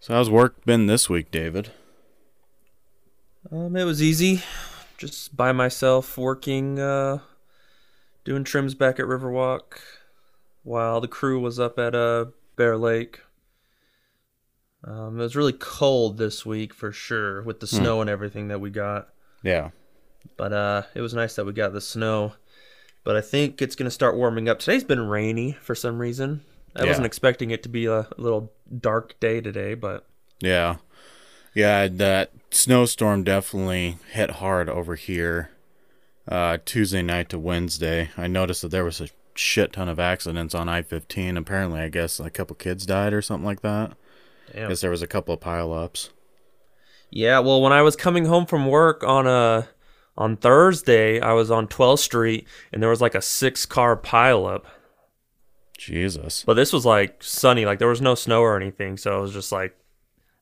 So how's work been this week, David? Um, it was easy, just by myself working, uh, doing trims back at Riverwalk, while the crew was up at uh Bear Lake. Um, it was really cold this week for sure, with the snow and everything that we got. Yeah. But uh, it was nice that we got the snow. But I think it's gonna start warming up. Today's been rainy for some reason. I Yeah. wasn't expecting it to be a little dark day today, but Yeah. Yeah, that snowstorm definitely hit hard over here uh, Tuesday night to Wednesday. I noticed that there was a shit ton of accidents on I 15. Apparently, I guess a couple kids died or something like that. I guess there was a couple of pileups. Yeah, well, when I was coming home from work on a on Thursday, I was on 12th Street and there was like a six car pileup. Jesus. But this was like sunny, like there was no snow or anything, so it was just like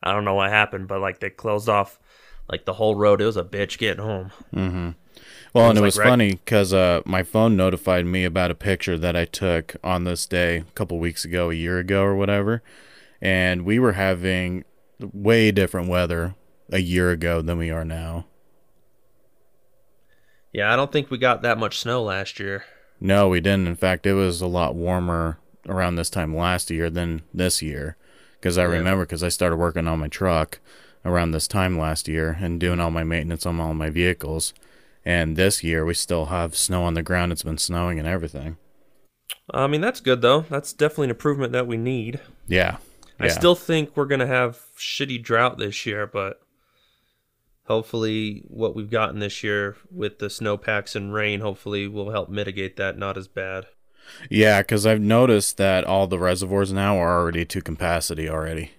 I don't know what happened, but like they closed off like the whole road. It was a bitch getting home. Mm-hmm. Well, and it was was like right- funny because uh, my phone notified me about a picture that I took on this day a couple weeks ago, a year ago, or whatever. And we were having way different weather a year ago than we are now. Yeah, I don't think we got that much snow last year. No, we didn't. In fact, it was a lot warmer around this time last year than this year. Because I Yeah. remember because I started working on my truck around this time last year and doing all my maintenance on all my vehicles. And this year we still have snow on the ground. It's been snowing and everything. I mean, that's good though. That's definitely an improvement that we need. Yeah. I Yeah. still think we're gonna have shitty drought this year, but hopefully, what we've gotten this year with the snowpacks and rain, hopefully, will help mitigate that. Not as bad. Yeah, because I've noticed that all the reservoirs now are already to capacity already.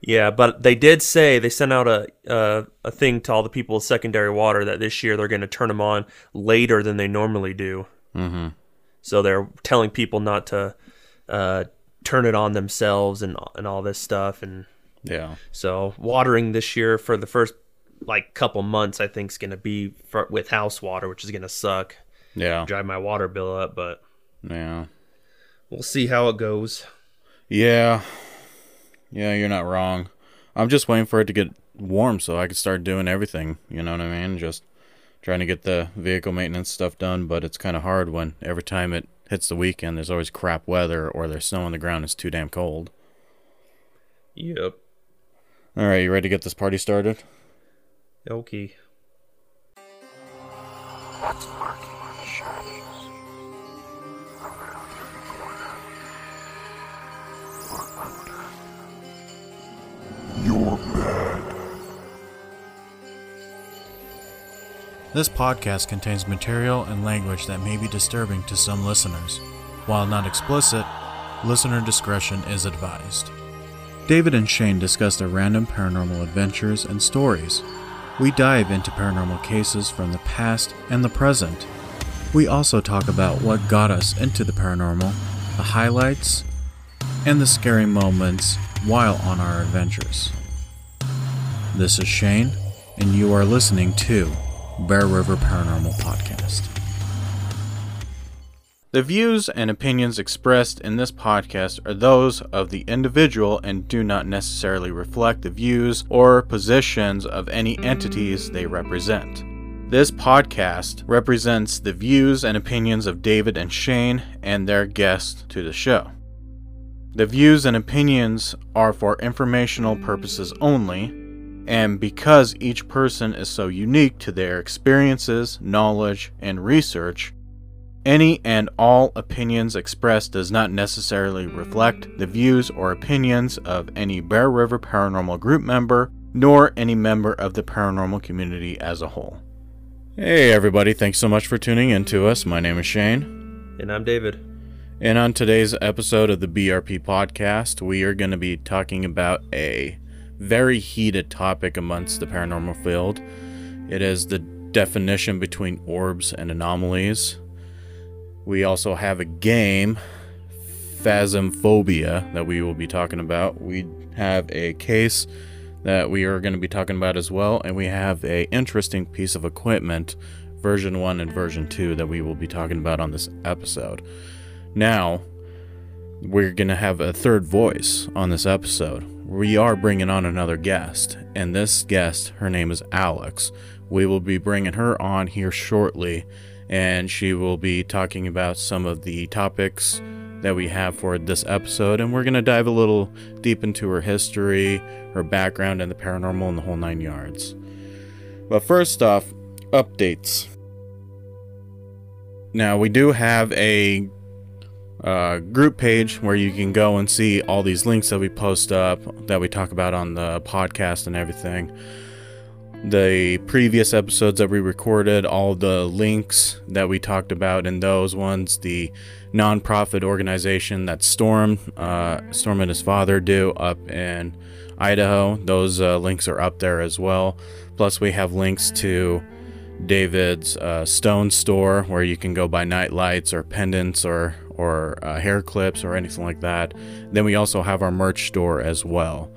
Yeah, but they did say they sent out a uh, a thing to all the people with secondary water that this year they're going to turn them on later than they normally do. Mm-hmm. So they're telling people not to uh, turn it on themselves and and all this stuff. And Yeah. so watering this year for the first like couple months, I think is going to be for, with house water, which is going to suck, Yeah. drive my water bill up. But Yeah. we'll see how it goes. Yeah. Yeah, you're not wrong. I'm just waiting for it to get warm so I can start doing everything. You know what I mean? Just trying to get the vehicle maintenance stuff done, but it's kind of hard when every time it hits the weekend, there's always crap weather or there's snow on the ground. It's too damn cold. Yep. All right, you ready to get this party started? Okay. This podcast contains material and language that may be disturbing to some listeners. While not explicit, listener discretion is advised. David and Shane discuss their random paranormal adventures and stories. We dive into paranormal cases from the past and the present. We also talk about what got us into the paranormal, the highlights, and the scary moments while on our adventures. This is Shane, and you are listening to Bear River Paranormal Podcast. The views and opinions expressed in this podcast are those of the individual and do not necessarily reflect the views or positions of any entities they represent. This podcast represents the views and opinions of David and Shane and their guests to the show. The views and opinions are for informational purposes only, and because each person is so unique to their experiences, knowledge, and research, any and all opinions expressed does not necessarily reflect the views or opinions of any Bear River Paranormal Group member, nor any member of the paranormal community as a whole. Hey everybody, thanks so much for tuning in to us. My name is Shane. And I'm David. And on today's episode of the BRP podcast, we are going to be talking about a very heated topic amongst the paranormal field. It is the definition between orbs and anomalies. We also have a game, Phasmophobia, that we will be talking about. We have a case that we are going to be talking about as well, and we have a interesting piece of equipment, version 1 and version 2 that we will be talking about on this episode. Now, we're going to have a third voice on this episode. we are bringing on another guest, and this guest, her name is Alex. We will be bringing her on here shortly, and she will be talking about some of the topics that we have for this episode, and we're going to dive a little deep into her history, her background, and the paranormal and the whole nine yards. But first off, updates. Now, we do have a uh, group page where you can go and see all these links that we post up that we talk about on the podcast and everything. The previous episodes that we recorded, all the links that we talked about in those ones, the nonprofit organization that Storm, uh, Storm and his father do up in Idaho, those uh, links are up there as well. Plus, we have links to David's uh, stone store where you can go buy night lights or pendants or or uh, hair clips or anything like that. Then we also have our merch store as well.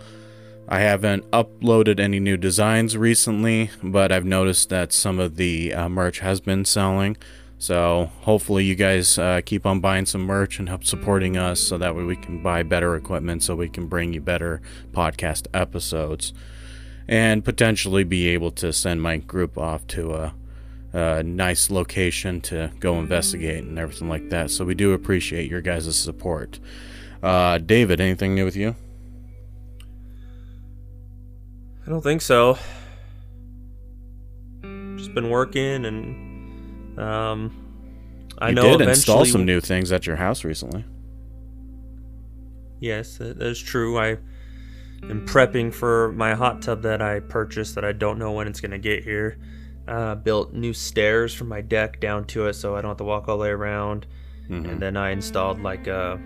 I haven't uploaded any new designs recently, but I've noticed that some of the uh, merch has been selling. So hopefully you guys uh, keep on buying some merch and help supporting us so that way we can buy better equipment so we can bring you better podcast episodes and potentially be able to send my group off to a a nice location to go investigate and everything like that. So we do appreciate your guys' support. Uh, David, anything new with you? I don't think so. Just been working and um, I you know did install some new things at your house recently. Yes, that is true. I am prepping for my hot tub that I purchased that I don't know when it's gonna get here. Uh, built new stairs from my deck down to it, so I don't have to walk all the way around. Mhm. And then I installed like a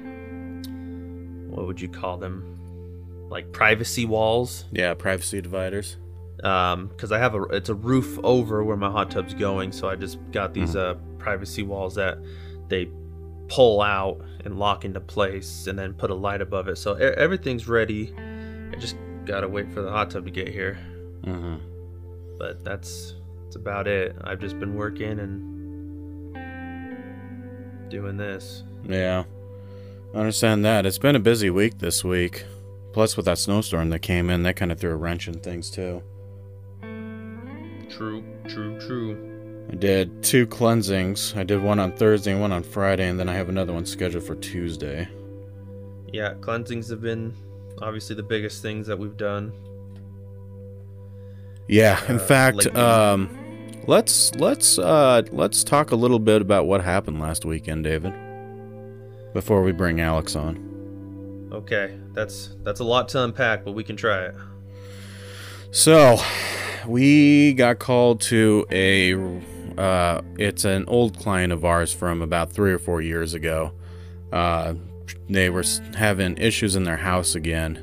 what would you call them? Like privacy walls. Yeah, privacy dividers. Um, because I have a it's a roof over where my hot tub's going, so I just got these uh privacy walls that they pull out and lock into place, and then put a light above it. So everything's ready. I just gotta wait for the hot tub to get here. hmm But that's that's about it. I've just been working and doing this. Yeah, I understand that. It's been a busy week this week. Plus, with that snowstorm that came in, that kind of threw a wrench in things too. True, true, true. I did two cleansings. I did one on Thursday and one on Friday, and then I have another one scheduled for Tuesday. Yeah, cleansings have been obviously the biggest things that we've done. Yeah, in uh, fact, um, let's let's uh, let's talk a little bit about what happened last weekend, David. Before we bring Alex on. Okay, that's that's a lot to unpack, but we can try it. So, we got called to a. Uh, it's an old client of ours from about three or four years ago. Uh, they were having issues in their house again.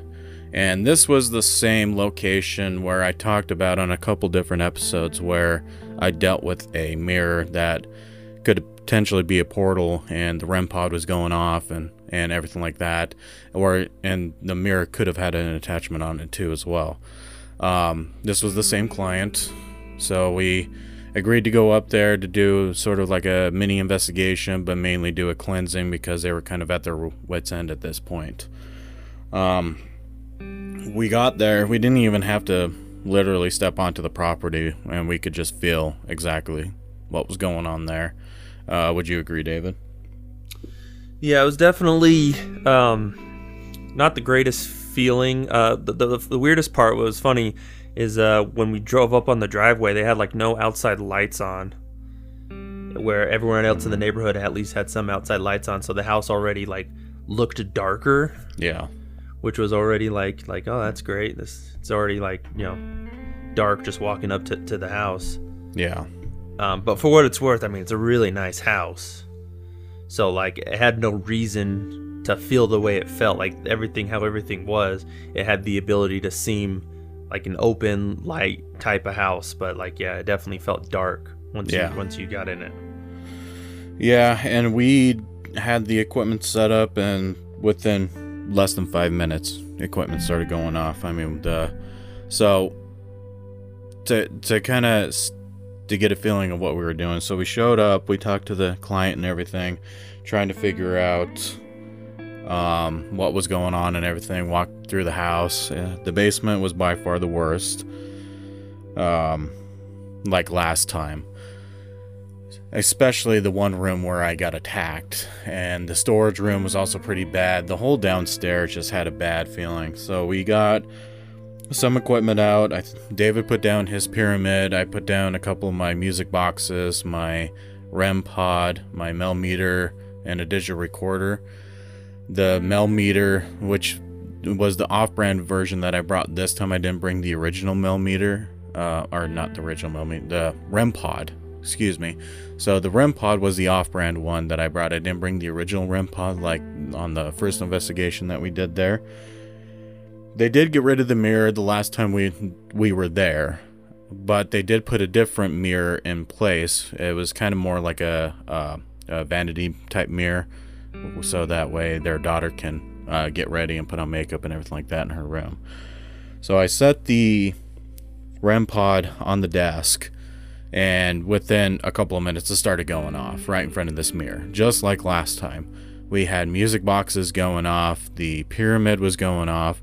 And this was the same location where I talked about on a couple different episodes where I dealt with a mirror that could potentially be a portal and the REM pod was going off and, and everything like that. Or and the mirror could have had an attachment on it too as well. Um, this was the same client, so we agreed to go up there to do sort of like a mini investigation, but mainly do a cleansing because they were kind of at their wits' end at this point. Um, we got there, we didn't even have to literally step onto the property, and we could just feel exactly what was going on there. Uh, would you agree, David? Yeah, it was definitely um, not the greatest feeling. Uh, the, the the weirdest part was funny is uh, when we drove up on the driveway, they had like no outside lights on, where everyone else in the neighborhood at least had some outside lights on. So the house already like looked darker, Yeah. which was already like like oh that's great. This it's already like you know dark just walking up to, to the house. Yeah. Um, but for what it's worth, I mean, it's a really nice house. So like, it had no reason to feel the way it felt. Like everything, how everything was, it had the ability to seem like an open, light type of house. But like, yeah, it definitely felt dark once Yeah. you once you got in it. Yeah, and we had the equipment set up, and within less than five minutes, equipment started going off. I mean, the so to to kind of to get a feeling of what we were doing. So we showed up, we talked to the client and everything, trying to figure out um, what was going on and everything. Walked through the house. Uh, the basement was by far the worst. Um, like last time. Especially the one room where I got attacked. And the storage room was also pretty bad. The whole downstairs just had a bad feeling. So we got some equipment out. I, David put down his pyramid. I put down a couple of my music boxes, my REM pod, my Mel meter, and a digital recorder. The Mel meter, which was the off-brand version that I brought this time. I didn't bring the original Mel meter, uh, or not the original Mel meter, the REM pod. Excuse me. So the REM pod was the off-brand one that I brought. I didn't bring the original REM pod like on the first investigation that we did there. They did get rid of the mirror the last time we we were there, but they did put a different mirror in place. It was kind of more like a, a, a vanity type mirror, so that way their daughter can uh, get ready and put on makeup and everything like that in her room. So I set the REM pod on the desk, and within a couple of minutes, it started going off right in front of this mirror, just like last time. We had music boxes going off, the pyramid was going off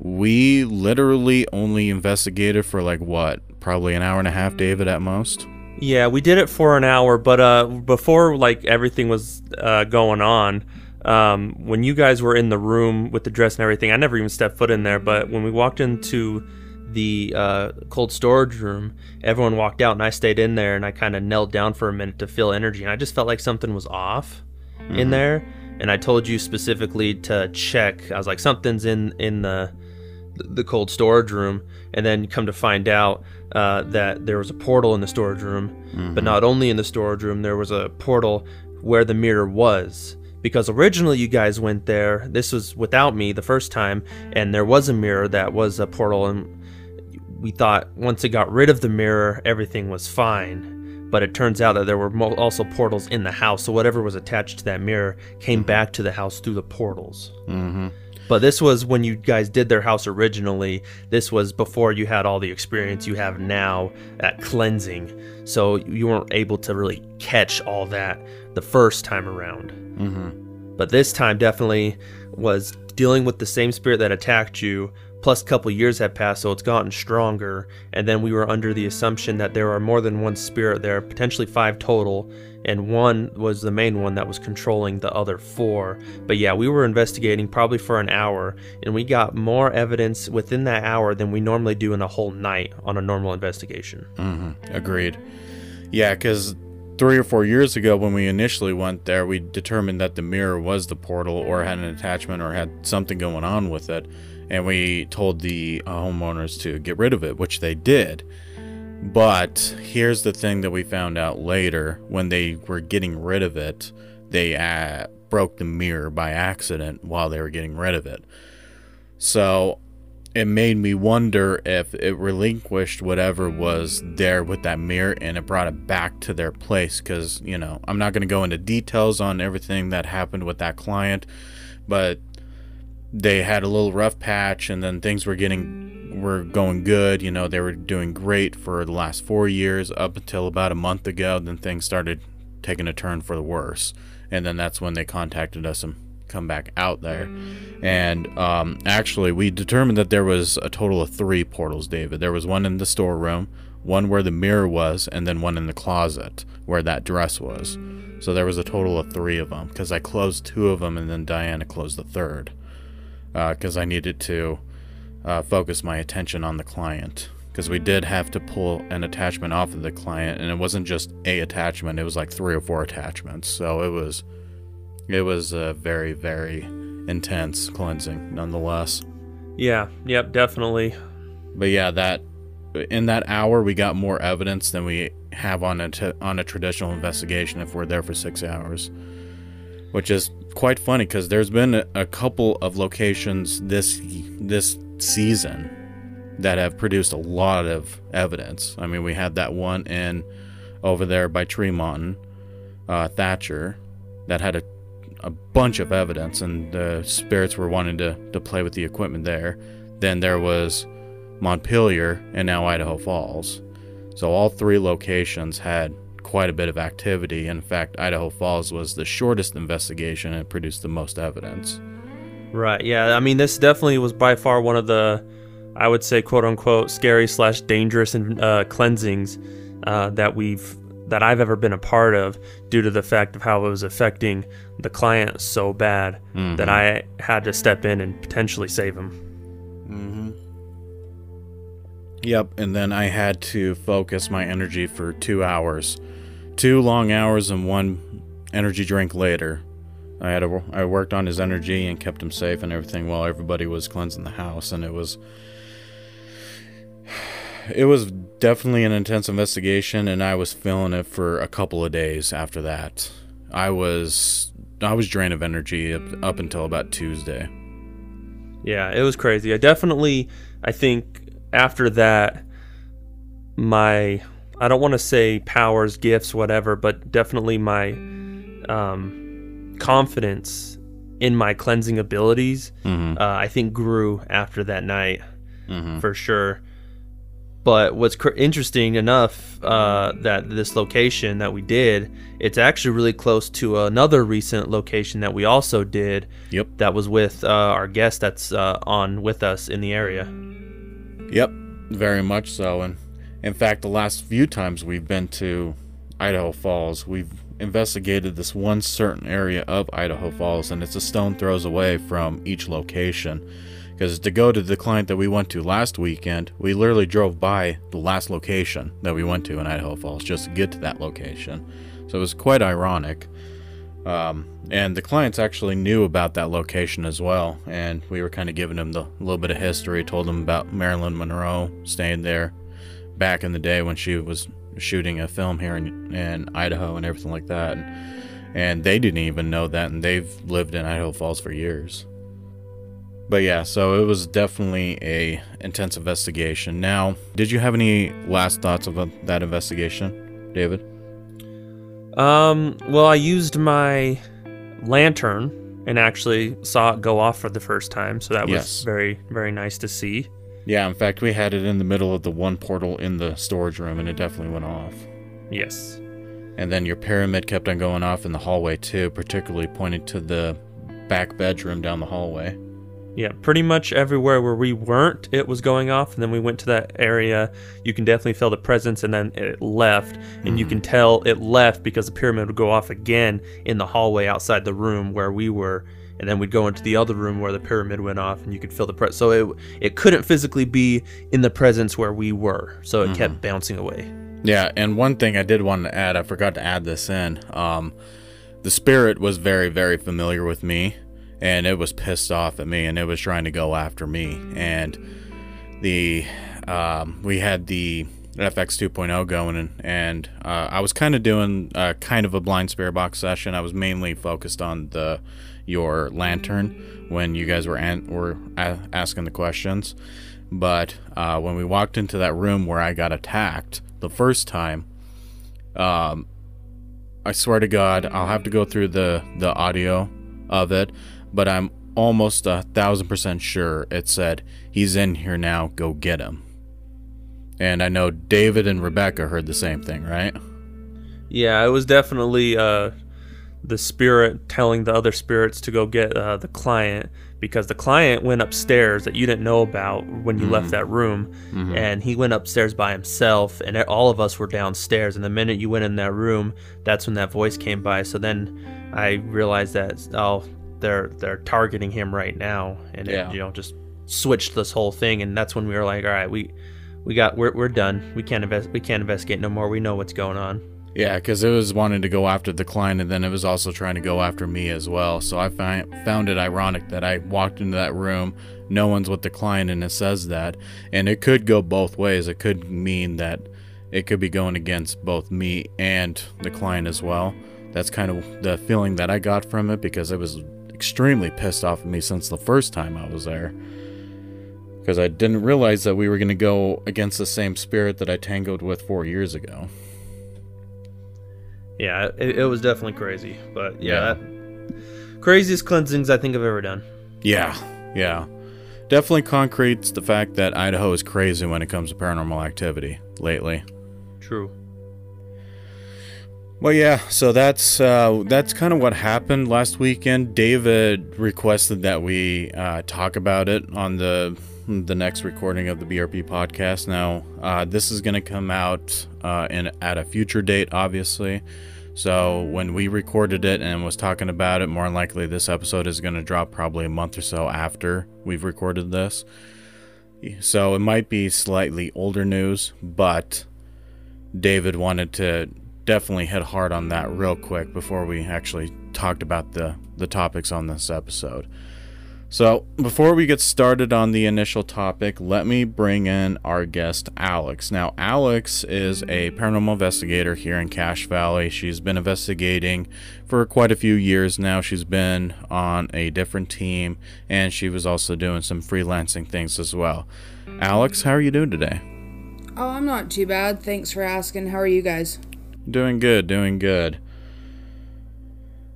we literally only investigated for like what probably an hour and a half david at most yeah we did it for an hour but uh before like everything was uh going on um when you guys were in the room with the dress and everything i never even stepped foot in there but when we walked into the uh, cold storage room everyone walked out and i stayed in there and i kind of knelt down for a minute to feel energy and i just felt like something was off mm-hmm. in there and i told you specifically to check i was like something's in in the the cold storage room, and then come to find out uh, that there was a portal in the storage room. Mm-hmm. But not only in the storage room, there was a portal where the mirror was. Because originally you guys went there, this was without me the first time, and there was a mirror that was a portal, and we thought once it got rid of the mirror, everything was fine but it turns out that there were also portals in the house so whatever was attached to that mirror came mm-hmm. back to the house through the portals mm-hmm. But this was when you guys did their house originally. This was before you had all the experience you have now at cleansing. So you weren't able to really catch all that the first time around. Mm-hmm. But this time definitely was dealing with the same spirit that attacked you. Plus, a couple years had passed, so it's gotten stronger. And then we were under the assumption that there are more than one spirit there, potentially five total, and one was the main one that was controlling the other four. But yeah, we were investigating probably for an hour, and we got more evidence within that hour than we normally do in a whole night on a normal investigation. Mm-hmm. Agreed. Yeah, because three or four years ago, when we initially went there, we determined that the mirror was the portal or had an attachment or had something going on with it. And we told the uh, homeowners to get rid of it, which they did. But here's the thing that we found out later when they were getting rid of it, they uh, broke the mirror by accident while they were getting rid of it. So it made me wonder if it relinquished whatever was there with that mirror and it brought it back to their place. Because, you know, I'm not going to go into details on everything that happened with that client, but they had a little rough patch and then things were getting were going good. You know, they were doing great for the last four years up until about a month ago. Then things started taking a turn for the worse. And then that's when they contacted us and come back out there. And um, actually, we determined that there was a total of three portals, David. There was one in the storeroom, one where the mirror was, and then one in the closet where that dress was. So there was a total of three of them because I closed two of them and then Diana closed the third because uh, I needed to uh, focus my attention on the client. Because we did have to pull an attachment off of the client and it wasn't just a attachment it was like three or four attachments. So it was it was a very very intense cleansing nonetheless. Yeah yep definitely. But yeah that in that hour we got more evidence than we have on a t- on a traditional investigation if we're there for six hours. Which is quite funny because there's been a, a couple of locations this this season that have produced a lot of evidence. I mean, we had that one in over there by Tremont, uh, Thatcher, that had a, a bunch of evidence, and the spirits were wanting to, to play with the equipment there. Then there was Montpelier and now Idaho Falls. So all three locations had quite a bit of activity. In fact, Idaho Falls was the shortest investigation and produced the most evidence. Right. Yeah. I mean, this definitely was by far one of the, I would say, quote unquote, scary slash dangerous and uh, cleansings uh, that we've that I've ever been a part of, due to the fact of how it was affecting the client so bad Mhm. that I had to step in and potentially save him. Mm-hmm. Yep, and then I had to focus my energy for two hours, two long hours, and one energy drink later. I had a, I worked on his energy and kept him safe and everything while everybody was cleansing the house, and it was it was definitely an intense investigation, and I was feeling it for a couple of days after that. I was I was drained of energy up, up until about Tuesday. Yeah, it was crazy. I definitely, I think after that, my, I don't want to say powers, gifts, whatever, but definitely my um, confidence in my cleansing abilities, Mm-hmm. uh, I think grew after that night Mm-hmm. for sure. But what's cr- interesting enough uh, that this location that we did, it's actually really close to another recent location that we also did. Yep. That was with uh, our guest that's uh, on with us in the area. Yep, very much so. And in fact, the last few times we've been to Idaho Falls, we've investigated this one certain area of Idaho Falls, and it's a stone throws away from each location. Because to go to the client that we went to last weekend, we literally drove by the last location that we went to in Idaho Falls just to get to that location. So it was quite ironic. Um, and the clients actually knew about that location as well, and we were kind of giving them the little bit of history, told them about Marilyn Monroe staying there back in the day when she was shooting a film here in, in Idaho and everything like that. And, and they didn't even know that, and they've lived in Idaho Falls for years. But yeah, so it was definitely a intense investigation. Now, did you have any last thoughts about that investigation, David? Um, well, I used my lantern and actually saw it go off for the first time, so that was Yes. very, very nice to see. Yeah, in fact, we had it in the middle of the one portal in the storage room, and it definitely went off. Yes. And then your pyramid kept on going off in the hallway too, particularly pointing to the back bedroom down the hallway. Yeah, pretty much everywhere where we weren't, it was going off, and then we went to that area. You can definitely feel the presence, and then it left, and you mm-hmm. can tell it left because the pyramid would go off again in the hallway outside the room where we were, and then we'd go into the other room where the pyramid went off, and you could feel the presence. So it it couldn't physically be in the presence where we were, so it kept bouncing away. Yeah, and one thing I did want to add, I forgot to add this in. Um, the spirit was very, very familiar with me, and it was pissed off at me, and it was trying to go after me. And the um, we had the FX 2.0 going, and, and uh, I was kind of doing uh, kind of a blind spirit box session. I was mainly focused on the your lantern when you guys were an- were a- asking the questions. But uh, when we walked into that room where I got attacked the first time, um, I swear to God, I'll have to go through the the audio of it, but I'm almost a thousand percent sure it said he's in here now. Go get him. And I know David and Rebecca heard the same thing, right? Yeah, it was definitely uh, the spirit telling the other spirits to go get uh, the client because the client went upstairs that you didn't know about when you left that room, and he went upstairs by himself, and all of us were downstairs. And the minute you went in that room, that's when that voice came by. So then I realized that oh, they're they're targeting him right now, and Yeah. it, you know just switched this whole thing. And that's when we were like, all right, we we got we're, we're done. We can't invest. We can't investigate no more. We know what's going on. Yeah, because it was wanting to go after the client, and then it was also trying to go after me as well. So I find, found it ironic that I walked into that room, no one's with the client, and it says that. And it could go both ways. It could mean that it could be going against both me and the client as well. That's kind of the feeling that I got from it because it was extremely pissed off at me since the first time I was there. Because I didn't realize that we were going to go against the same spirit that I tangled with four years ago. Yeah, it, it was definitely crazy. But yeah, Yeah. that- craziest cleansings I think I've ever done. Yeah, yeah. Definitely concretes the fact that Idaho is crazy when it comes to paranormal activity lately. True. Well, yeah. So that's uh, that's kind of what happened last weekend. David requested that we uh, talk about it on the the next recording of the BRP podcast. Now, uh, this is going to come out uh, in at a future date, obviously. So when we recorded it and was talking about it, more than likely this episode is going to drop probably a month or so after we've recorded this. So it might be slightly older news, but David wanted to definitely hit hard on that real quick before we actually talked about the the topics on this episode. So, before we get started on the initial topic, let me bring in our guest, Alex. Now, Alex is a paranormal investigator here in Cache Valley. She's been investigating for quite a few years now. She's been on a different team, and she was also doing some freelancing things as well. Alex, how are you doing today? Oh, I'm not too bad. Thanks for asking. How are you guys? Doing good, doing good.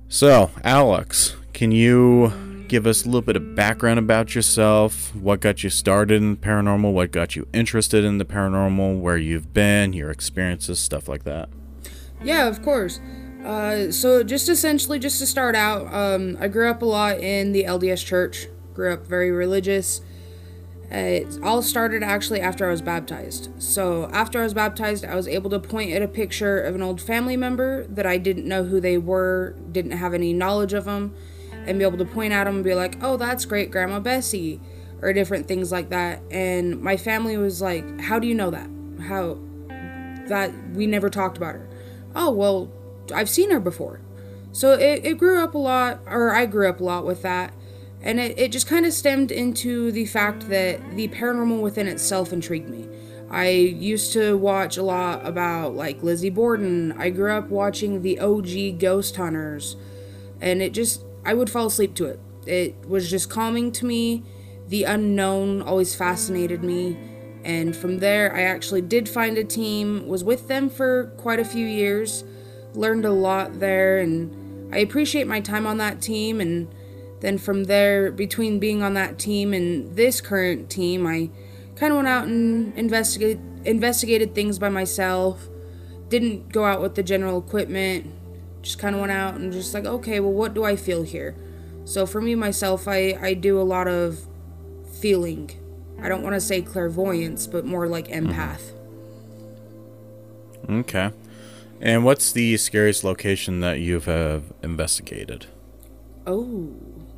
So, Alex, can you give us a little bit of background about yourself? What got you started in paranormal? What got you interested in the paranormal? Where you've been, your experiences, stuff like that. Yeah, of course. Uh, so, just essentially, just to start out, um, I grew up a lot in the LDS church. Grew up very religious. It all started actually after I was baptized. So, after I was baptized, I was able to point at a picture of an old family member that I didn't know who they were, didn't have any knowledge of them, and be able to point at them and be like, oh, that's great Grandma Bessie, or different things like that. And my family was like, how do you know that? How that we never talked about her? Oh, well, I've seen her before. So it, it grew up a lot, or I grew up a lot with that. And it, it just kind of stemmed into the fact that the paranormal within itself intrigued me. I used to watch a lot about like Lizzie Borden. I grew up watching the OG Ghost Hunters. And it just, I would fall asleep to it. It was just calming to me. The unknown always fascinated me. And from there, I actually did find a team, was with them for quite a few years, learned a lot there, and I appreciate my time on that team. And then from there, between being on that team and this current team, I kind of went out and investigate, investigated things by myself. Didn't go out with the general equipment. Just kind of went out and just like, okay, well, what do I feel here? So for me myself, I I do a lot of feeling. I don't want to say clairvoyance, but more like mm-hmm. empath. Okay. And what's the scariest location that you have have investigated? Oh,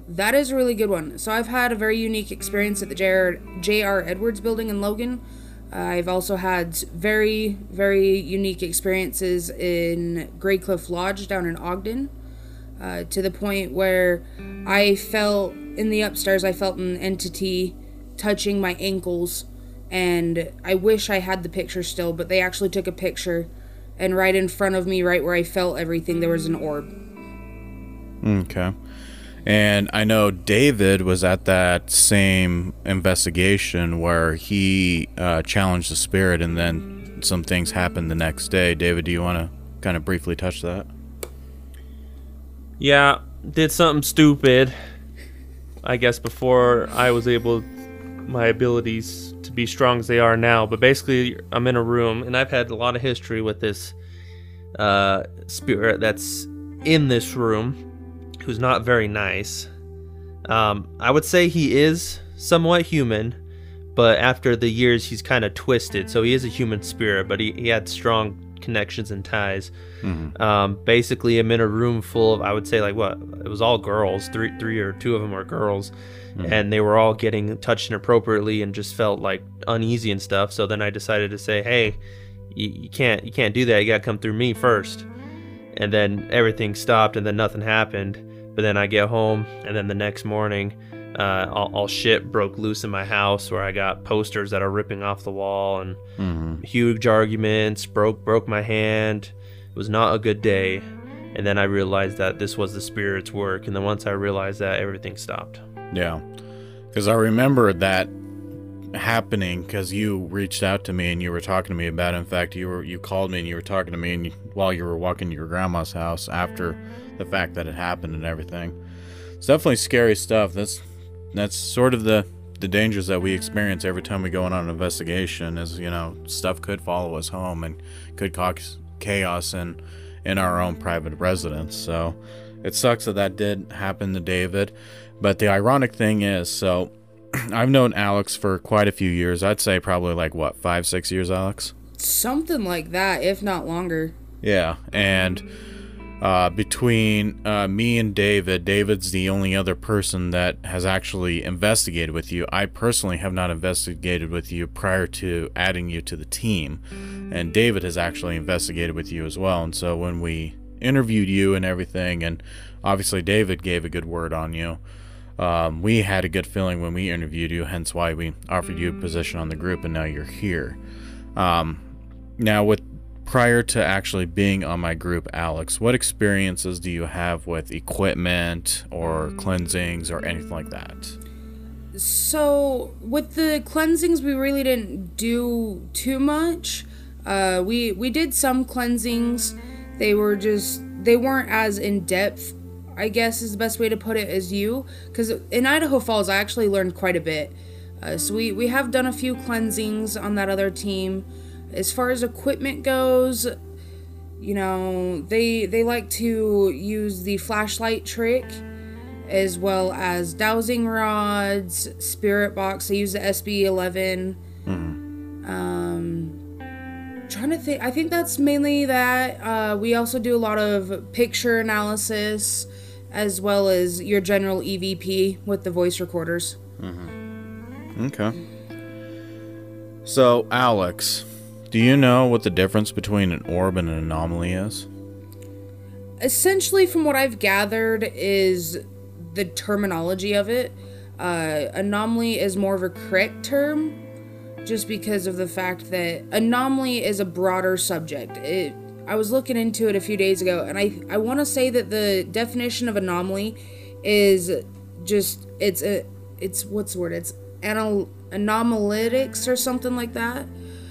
that is a really good one. So I've had a very unique experience at the J.R. J.R. Edwards building in Logan. I've also had very, very unique experiences in Grey Cliff Lodge down in Ogden, uh, to the point where I felt in the upstairs, I felt an entity touching my ankles, and I wish I had the picture still, but they actually took a picture, and right in front of me, right where I felt everything, there was an orb. Okay. And I know David was at that same investigation where he uh, challenged the spirit, and then some things happened the next day. David, do you want to kind of briefly touch that? Yeah, did something stupid. I guess before I was able, my abilities to be strong as they are now. But basically, I'm in a room, and I've had a lot of history with this uh, spirit that's in this room who's not very nice. Um, I would say he is somewhat human, but after the years, he's kind of twisted. So he is a human spirit, but he, he had strong connections and ties. Mm-hmm. Um, basically, I'm in a room full of, I would say, like what? It was all girls. Three, three or two of them were girls, Mhm. and they were all getting touched inappropriately and just felt like uneasy and stuff. So then I decided to say, hey, you, you can't, you can't do that. You gotta come through me first. And then everything stopped, and then nothing happened. But then I get home, and then the next morning, uh, all, all shit broke loose in my house where I got posters that are ripping off the wall and Mm-hmm. huge arguments, broke broke my hand. It was not a good day. And then I realized that this was the spirit's work. And then once I realized that, everything stopped. Yeah. Because I remember that happening because you reached out to me and you were talking to me about it. In fact, you were you called me and you were talking to me and you, while you were walking to your grandma's house after the fact that it happened and everything. It's definitely scary stuff. That's that's sort of the the dangers that we experience every time we go on an investigation. Is you know stuff could follow us home and could cause chaos in in our own private residence. So it sucks that that did happen to David. But the ironic thing is, so I've known Alex for quite a few years. I'd say probably like what, five, six years, Alex? Something like that, if not longer. Yeah. And uh, between uh, me and David, David's the only other person that has actually investigated with you. I personally have not investigated with you prior to adding you to the team. And David has actually investigated with you as well. And so when we interviewed you and everything, and obviously David gave a good word on you. Um, we had a good feeling when we interviewed you, hence why we offered you a position on the group, and now you're here. Um, now, with prior to actually being on my group, Alex, what experiences do you have with equipment or cleansings or anything like that? So, with the cleansings, we really didn't do too much. Uh, we we did some cleansings. They were just they weren't as in depth I guess is the best way to put it as you. Because in Idaho Falls, I actually learned quite a bit. Uh, so we, we have done a few cleansings on that other team. As far as equipment goes, you know, they they like to use the flashlight trick as well as dowsing rods, spirit box. They use the SB11. Mm-hmm. Um, trying to think. I think that's mainly that. Uh, we also do a lot of picture analysis as well as your general EVP with the voice recorders. Mm-hmm. Okay. So, Alex, do you know what the difference between an orb and an anomaly is? Essentially, from what I've gathered, is the terminology of it. Uh, anomaly is more of a correct term, just because of the fact that anomaly is a broader subject. It I was looking into it a few days ago, and I I want to say that the definition of anomaly is just it's a it's what's the word it's anal or something like that,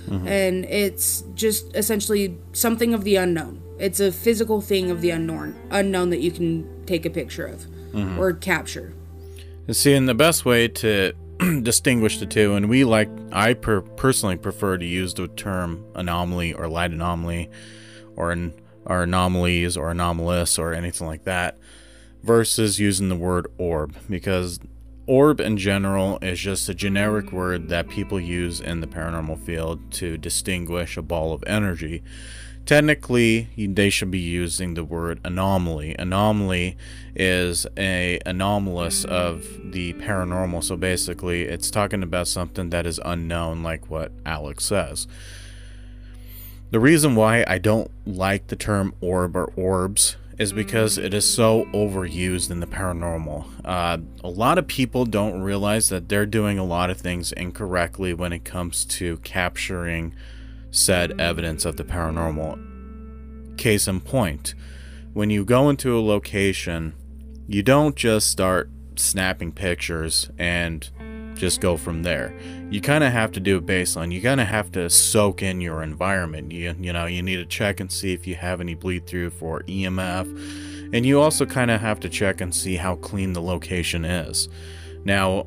mm-hmm. and it's just essentially something of the unknown. It's a physical thing of the unknown unknown that you can take a picture of mm-hmm. or capture. See, and the best way to distinguish the two, and we like I per- personally prefer to use the term anomaly or light anomaly or an, or anomalies or anomalous or anything like that versus using the word orb because orb in general is just a generic word that people use in the paranormal field to distinguish a ball of energy. Technically, they should be using the word anomaly. Anomaly is a anomalous of the paranormal, so basically it's talking about something that is unknown like what Alex says. The reason why I don't like the term orb or orbs is because it is so overused in the paranormal. Uh, a lot of people don't realize that they're doing a lot of things incorrectly when it comes to capturing said evidence of the paranormal. Case in point, when you go into a location, you don't just start snapping pictures and just go from there. You kind of have to do a baseline. You kind of have to soak in your environment. You you know, you need to check and see if you have any bleed through for EMF. And you also kind of have to check and see how clean the location is. Now,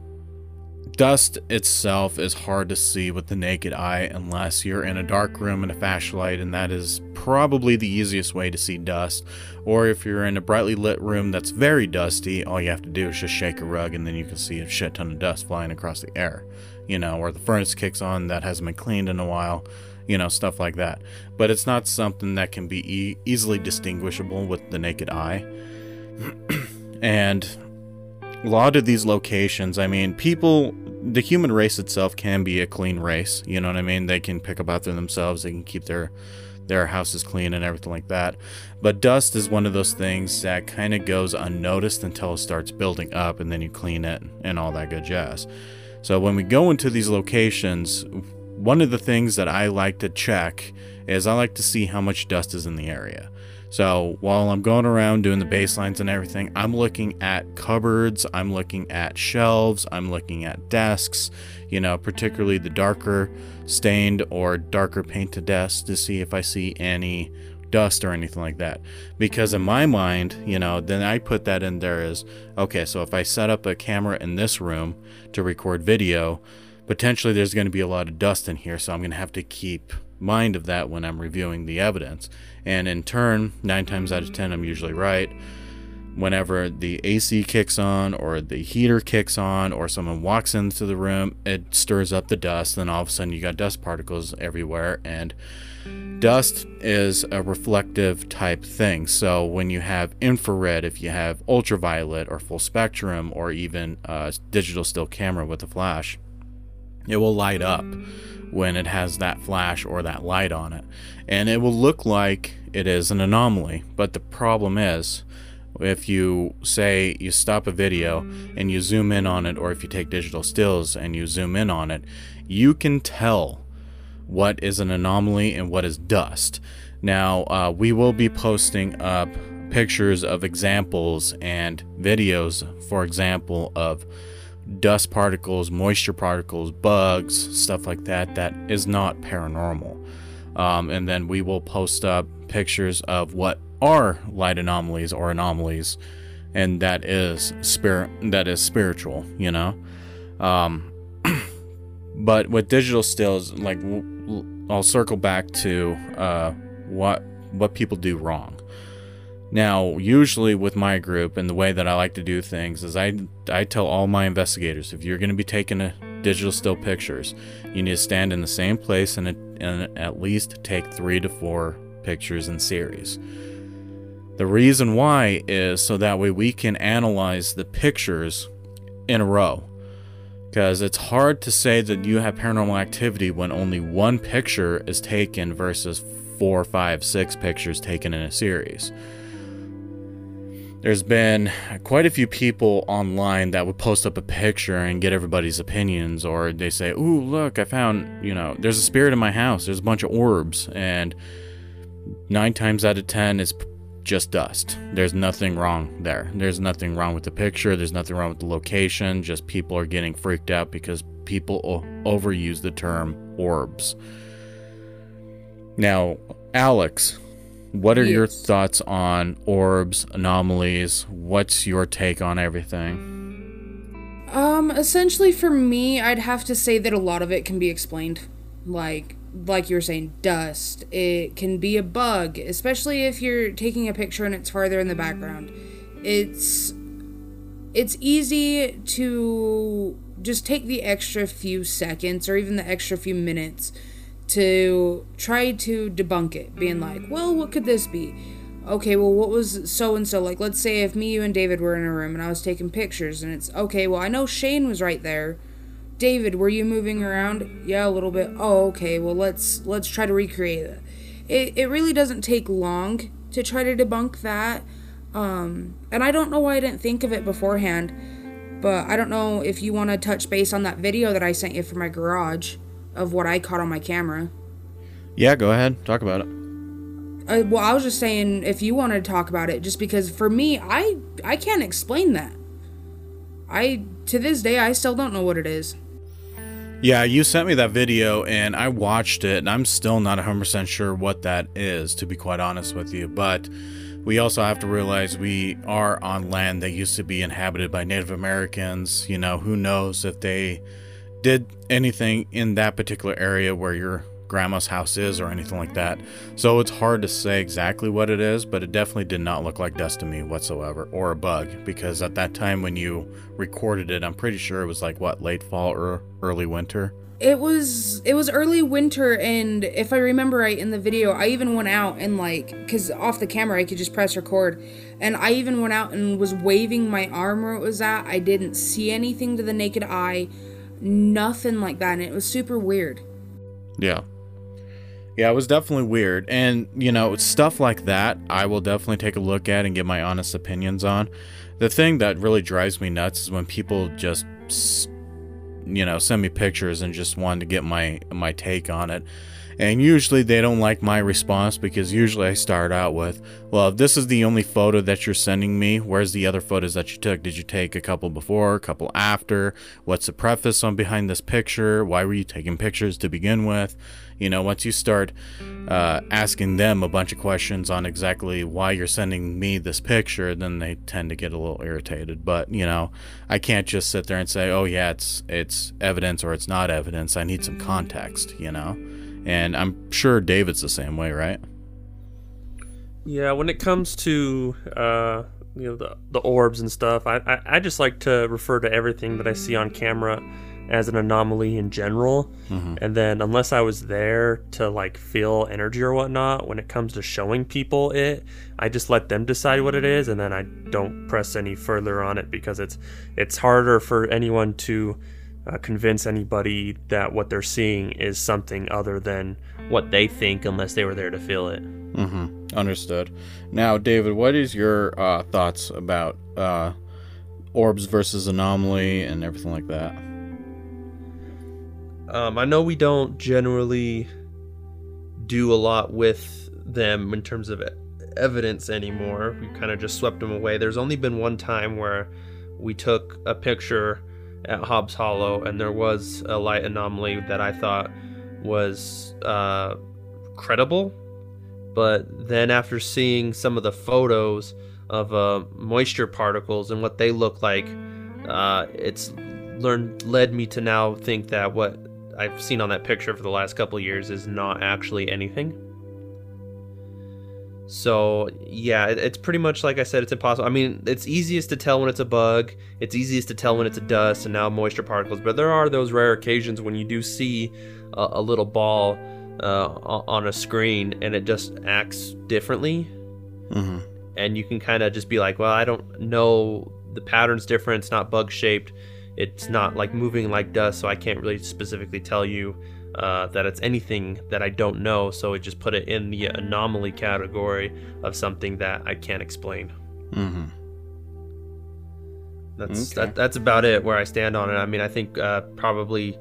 Dust itself is hard to see with the naked eye unless you're in a dark room and a flashlight, and that is probably the easiest way to see dust. Or if you're in a brightly lit room that's very dusty, all you have to do is just shake a rug and then you can see a shit ton of dust flying across the air. You know, or the furnace kicks on that hasn't been cleaned in a while, you know, stuff like that. But it's not something that can be e- easily distinguishable with the naked eye. and a lot of these locations, I mean, people, the human race itself can be a clean race. You know what I mean? They can pick up after themselves. They can keep their their houses clean and everything like that. But dust is one of those things that kind of goes unnoticed until it starts building up, and then you clean it and all that good jazz. So when we go into these locations, one of the things that I like to check is I like to see how much dust is in the area. So while I'm going around doing the baselines and everything, I'm looking at cupboards, I'm looking at shelves, I'm looking at desks, you know, particularly the darker stained or darker painted desks to see if I see any dust or anything like that. Because in my mind, you know, then I put that in there as okay, so if I set up a camera in this room to record video, potentially there's going to be a lot of dust in here, so I'm going to have to keep mind of that when I'm reviewing the evidence. And in turn, nine times out of ten, I'm usually right. Whenever the AC kicks on, or the heater kicks on, or someone walks into the room, it stirs up the dust. Then all of a sudden, you got dust particles everywhere. And dust is a reflective type thing. So when you have infrared, if you have ultraviolet or full spectrum, or even a digital still camera with a flash, it will light up when it has that flash or that light on it. And it will look like it is an anomaly. But the problem is, if you say you stop a video and you zoom in on it, or if you take digital stills and you zoom in on it, you can tell what is an anomaly and what is dust. Now, uh, we will be posting up pictures of examples and videos, for example, of dust particles, moisture particles, bugs, stuff like that, that is not paranormal. Um, and then we will post up pictures of what are light anomalies or anomalies, and that is spirit, that is spiritual, you know. Um, but with digital stills, like I'll circle back to uh, what what people do wrong. Now, usually with my group and the way that I like to do things is I I tell all my investigators if you're going to be taking a digital still pictures, you need to stand in the same place and, and at least take 3 to 4 pictures in series. The reason why is so that way we can analyze the pictures in a row. Because it's hard to say that you have paranormal activity when only one picture is taken versus four, five, six pictures taken in a series there's been quite a few people online that would post up a picture and get everybody's opinions, or they say, Ooh, look, I found, you know, there's a spirit in my house, there's a bunch of orbs, and nine times out of ten, it's just dust. There's nothing wrong there. There's nothing wrong with the picture, there's nothing wrong with the location, just people are getting freaked out because people overuse the term orbs. Now, Alex, what are yes. your thoughts on orbs, anomalies? What's your take on everything? Um, essentially for me, I'd have to say that a lot of it can be explained. Like like you were saying, dust. It can be a bug, especially if you're taking a picture and it's farther in the background. It's it's easy to just take the extra few seconds or even the extra few minutes to try to debunk it, being like, well, what could this be? Okay, well, what was so and so? Like, let's say if me, you, and David were in a room and I was taking pictures, and it's okay, well, I know Shane was right there. David, were you moving around? Yeah, a little bit. Oh, okay. Well, let's let's try to recreate it. It it really doesn't take long to try to debunk that. Um, and I don't know why I didn't think of it beforehand, but I don't know if you want to touch base on that video that I sent you for my garage of what I caught on my camera. Yeah, go ahead. Talk about it. Uh, well, I was just saying if you wanted to talk about it, just because for me, I I can't explain that. I to this day I still don't know what it is. Yeah, you sent me that video and I watched it, and I'm still not 100% sure what that is, to be quite honest with you. But we also have to realize we are on land that used to be inhabited by Native Americans. You know, who knows if they did anything in that particular area where your grandma's house is or anything like that. So it's hard to say exactly what it is, but it definitely did not look like dust to me whatsoever or a bug because at that time when you recorded it, I'm pretty sure it was like what, late fall or early winter. It was it was early winter and if I remember right in the video, I even went out and like cuz off the camera I could just press record and I even went out and was waving my arm where it was at. I didn't see anything to the naked eye nothing like that and it was super weird. Yeah. Yeah it was definitely weird and you know stuff like that i will definitely take a look at and get my honest opinions on. The thing that really drives me nuts is when people just you know send me pictures and just want to get my my take on it and usually they don't like my response because usually I start out with, well, if this is the only photo that you're sending me, where's the other photos that you took? Did you take a couple before, a couple after? What's the preface on behind this picture? Why were you taking pictures to begin with? You know, once you start uh, asking them a bunch of questions on exactly why you're sending me this picture, then they tend to get a little irritated. But you know, I can't just sit there and say, "Oh yeah, it's it's evidence or it's not evidence." I need some context. You know, And I'm sure David's the same way, right? Yeah, when it comes to uh, you know the the orbs and stuff, I, I I just like to refer to everything that I see on camera as an anomaly in general. Mm-hmm. And then unless I was there to like feel energy or whatnot, when it comes to showing people it, I just let them decide what it is and then I don't press any further on it because it's it's harder for anyone to uh, convince anybody that what they're seeing is something other than what they think unless they were there to feel it. Mm-hmm. Understood. Now, David, what is your uh, thoughts about uh, orbs versus anomaly and everything like that? Um, I know we don't generally do a lot with them in terms of evidence anymore. We kind of just swept them away. There's only been one time where we took a picture at Hobbs Hollow, and there was a light anomaly that I thought was uh, credible. But then, after seeing some of the photos of uh, moisture particles and what they look like, uh, it's learned led me to now think that what I've seen on that picture for the last couple years is not actually anything. So yeah, it's pretty much like I said, it's impossible. I mean, it's easiest to tell when it's a bug. It's easiest to tell when it's a dust and now moisture particles. But there are those rare occasions when you do see a, a little ball uh, on a screen and it just acts differently, mm-hmm. and you can kind of just be like, well, I don't know the pattern's different. It's not bug shaped it's not like moving like dust, so I can't really specifically tell you uh, that it's anything that I don't know. So it just put it in the anomaly category of something that I can't explain. Mm-hmm. That's okay. that, that's about it where I stand on it. I mean, I think uh, probably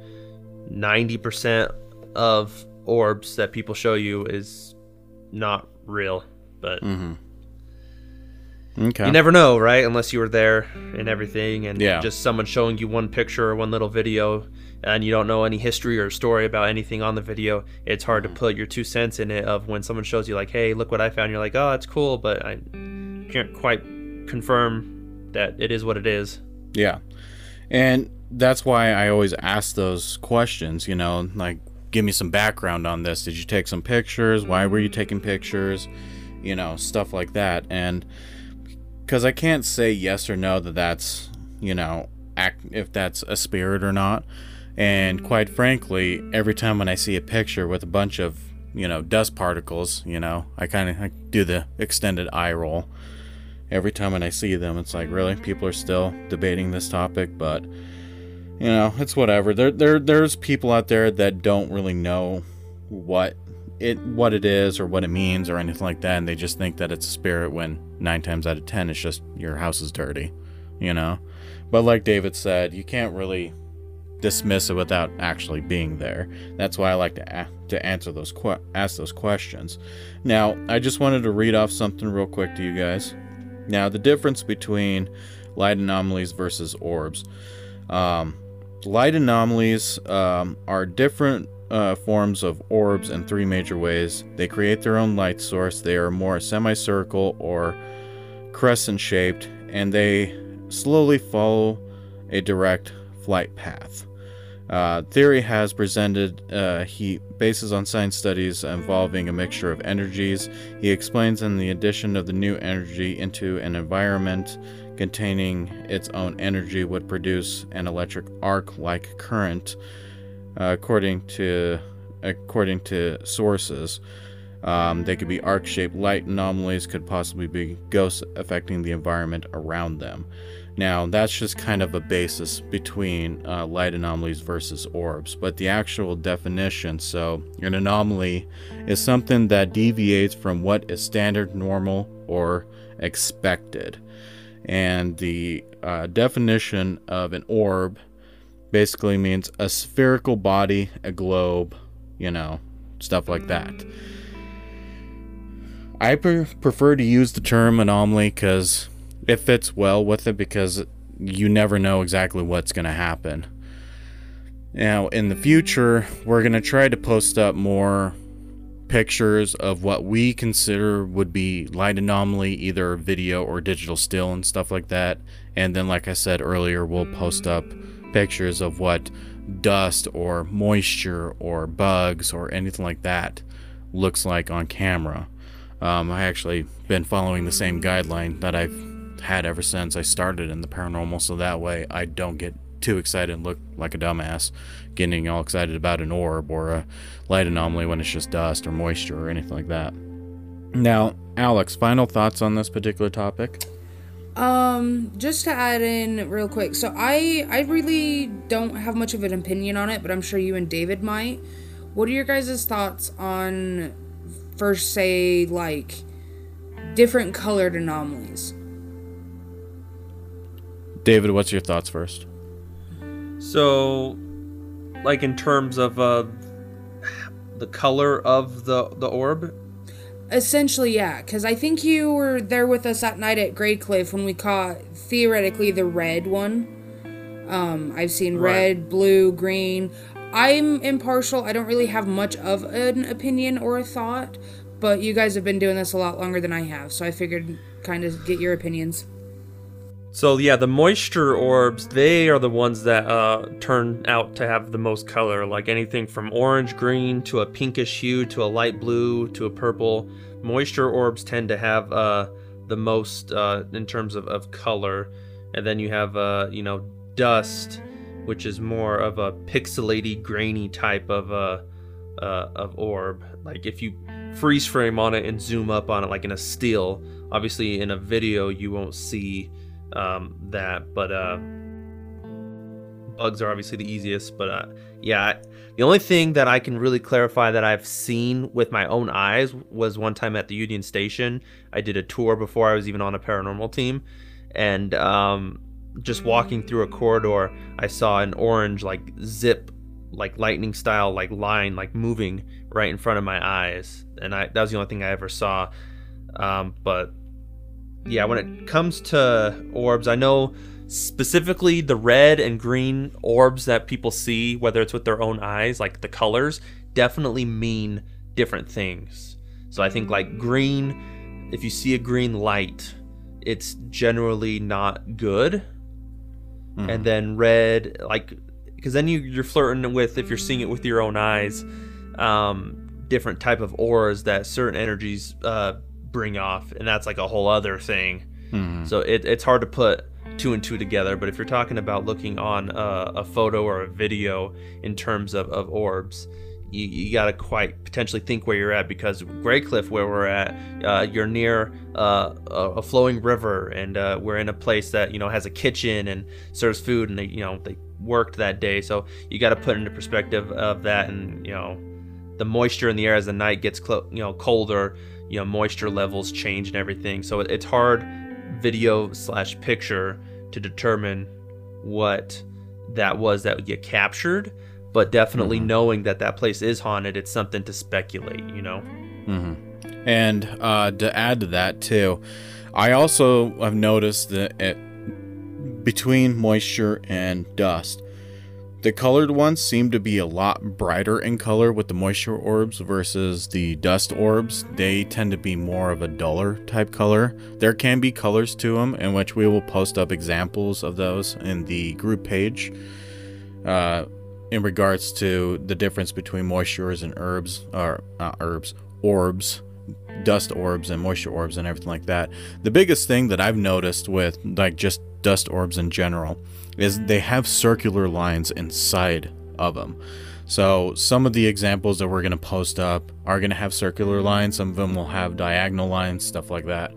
ninety percent of orbs that people show you is not real, but. Mm-hmm Okay. You never know, right? Unless you were there and everything, and yeah. just someone showing you one picture or one little video, and you don't know any history or story about anything on the video. It's hard to mm. put your two cents in it. Of when someone shows you, like, "Hey, look what I found," you're like, "Oh, it's cool," but I can't quite confirm that it is what it is. Yeah, and that's why I always ask those questions. You know, like, give me some background on this. Did you take some pictures? Why were you taking pictures? You know, stuff like that, and because I can't say yes or no that that's you know act if that's a spirit or not. And quite frankly, every time when I see a picture with a bunch of you know dust particles, you know, I kind of do the extended eye roll. Every time when I see them, it's like really people are still debating this topic, but you know it's whatever. There there there's people out there that don't really know what it what it is or what it means or anything like that and they just think that it's a spirit when 9 times out of 10 it's just your house is dirty you know but like david said you can't really dismiss it without actually being there. That's why i like to a- to answer those que- ask those questions. Now i just wanted to read off something real quick to you guys. Now the difference between light anomalies versus orbs. Um, light anomalies um, are different uh, forms of orbs in three major ways. They create their own light source, they are more semicircle or crescent shaped, and they slowly follow a direct flight path. Uh, theory has presented uh, he bases on science studies involving a mixture of energies. He explains in the addition of the new energy into an environment containing its own energy would produce an electric arc-like current uh, according to according to sources. Um, they could be arc-shaped light anomalies, could possibly be ghosts affecting the environment around them. Now, that's just kind of a basis between uh, light anomalies versus orbs, but the actual definition so, an anomaly is something that deviates from what is standard, normal, or expected. And the uh, definition of an orb basically means a spherical body, a globe, you know, stuff like that. I pre- prefer to use the term anomaly because it fits well with it because you never know exactly what's going to happen. Now, in the future, we're going to try to post up more pictures of what we consider would be light anomaly, either video or digital still and stuff like that. And then, like I said earlier, we'll post up pictures of what dust or moisture or bugs or anything like that looks like on camera. Um, I actually been following the same guideline that I've had ever since I started in the paranormal, so that way I don't get too excited and look like a dumbass, getting all excited about an orb or a light anomaly when it's just dust or moisture or anything like that. Now, Alex, final thoughts on this particular topic? Um, just to add in real quick, so I I really don't have much of an opinion on it, but I'm sure you and David might. What are your guys' thoughts on first say like different colored anomalies? David, what's your thoughts first? So, like in terms of uh, the color of the the orb. Essentially, yeah, because I think you were there with us that night at Grey Cliff when we caught theoretically the red one. Um, I've seen Right. red, blue, green. I'm impartial. I don't really have much of an opinion or a thought, but you guys have been doing this a lot longer than I have, so I figured kind of get your opinions. So yeah, the moisture orbs, they are the ones that uh, turn out to have the most color, like anything from orange green to a pinkish hue to a light blue to a purple. Moisture orbs tend to have uh, the most uh, in terms of, of color, and then you have uh, you know dust, which is more of a pixelated, grainy type of uh, uh, of orb. Like if you freeze frame on it and zoom up on it, like in a still, obviously in a video you won't see um, that. But uh, bugs are obviously the easiest. But uh, yeah, the only thing that I can really clarify that I've seen with my own eyes was one time at the Union Station. I did a tour before I was even on a paranormal team, and um, just walking through a corridor, I saw an orange like zip, like lightning style, like line, like moving right in front of my eyes, and I that was the only thing I ever saw. Um, but yeah, when it comes to orbs, I know specifically the red and green orbs that people see, whether it's with their own eyes, like the colors, definitely mean different things. So I think like green, if you see a green light, it's generally not good. And then red, like, because then you, you're flirting with, if you're seeing it with your own eyes, um, different type of auras that certain energies uh, bring off, and that's like a whole other thing. So it, it's hard to put two and two together. But if you're talking about looking on a, a photo or a video in terms of, of orbs, you, you got to quite potentially think where you're at because Grey Cliff, where we're at, uh, you're near uh, a, a flowing river, and uh, we're in a place that you know has a kitchen and serves food, and they you know they worked that day. So you got to put into perspective of that, and you know the moisture in the air as the night gets clo- you know colder you know moisture levels change and everything. So it's hard video slash picture to determine what that was that would get captured but definitely knowing that that place is haunted it's something to speculate you know? And uh, to add to that too, I also have noticed that it, between moisture and dust, the colored ones seem to be a lot brighter in color with the moisture orbs versus the dust orbs. They tend to be more of a duller type color. There can be colors to them, in which we will post up examples of those in the group page. Uh, in regards to the difference between moistures and herbs, or not herbs, orbs, dust orbs and moisture orbs and everything like that. The biggest thing that I've noticed with like just dust orbs in general is they have circular lines inside of them. So some of the examples that we're going to post up are going to have circular lines. Some of them will have diagonal lines, stuff like that.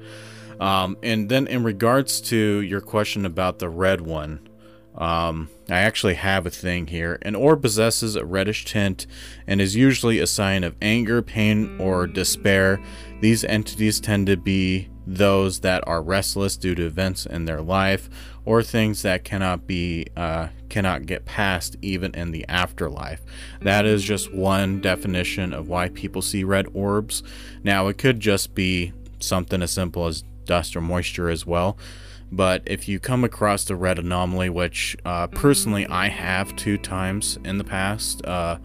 Um, and then in regards to your question about the red one, um, I actually have a thing here. An orb possesses a reddish tint and is usually a sign of anger, pain, or despair. These entities tend to be those that are restless due to events in their life or things that cannot be uh, cannot get past even in the afterlife. That is just one definition of why people see red orbs. Now it could just be something as simple as dust or moisture as well. But if you come across the red anomaly, which uh, personally I have two times in the past, uh,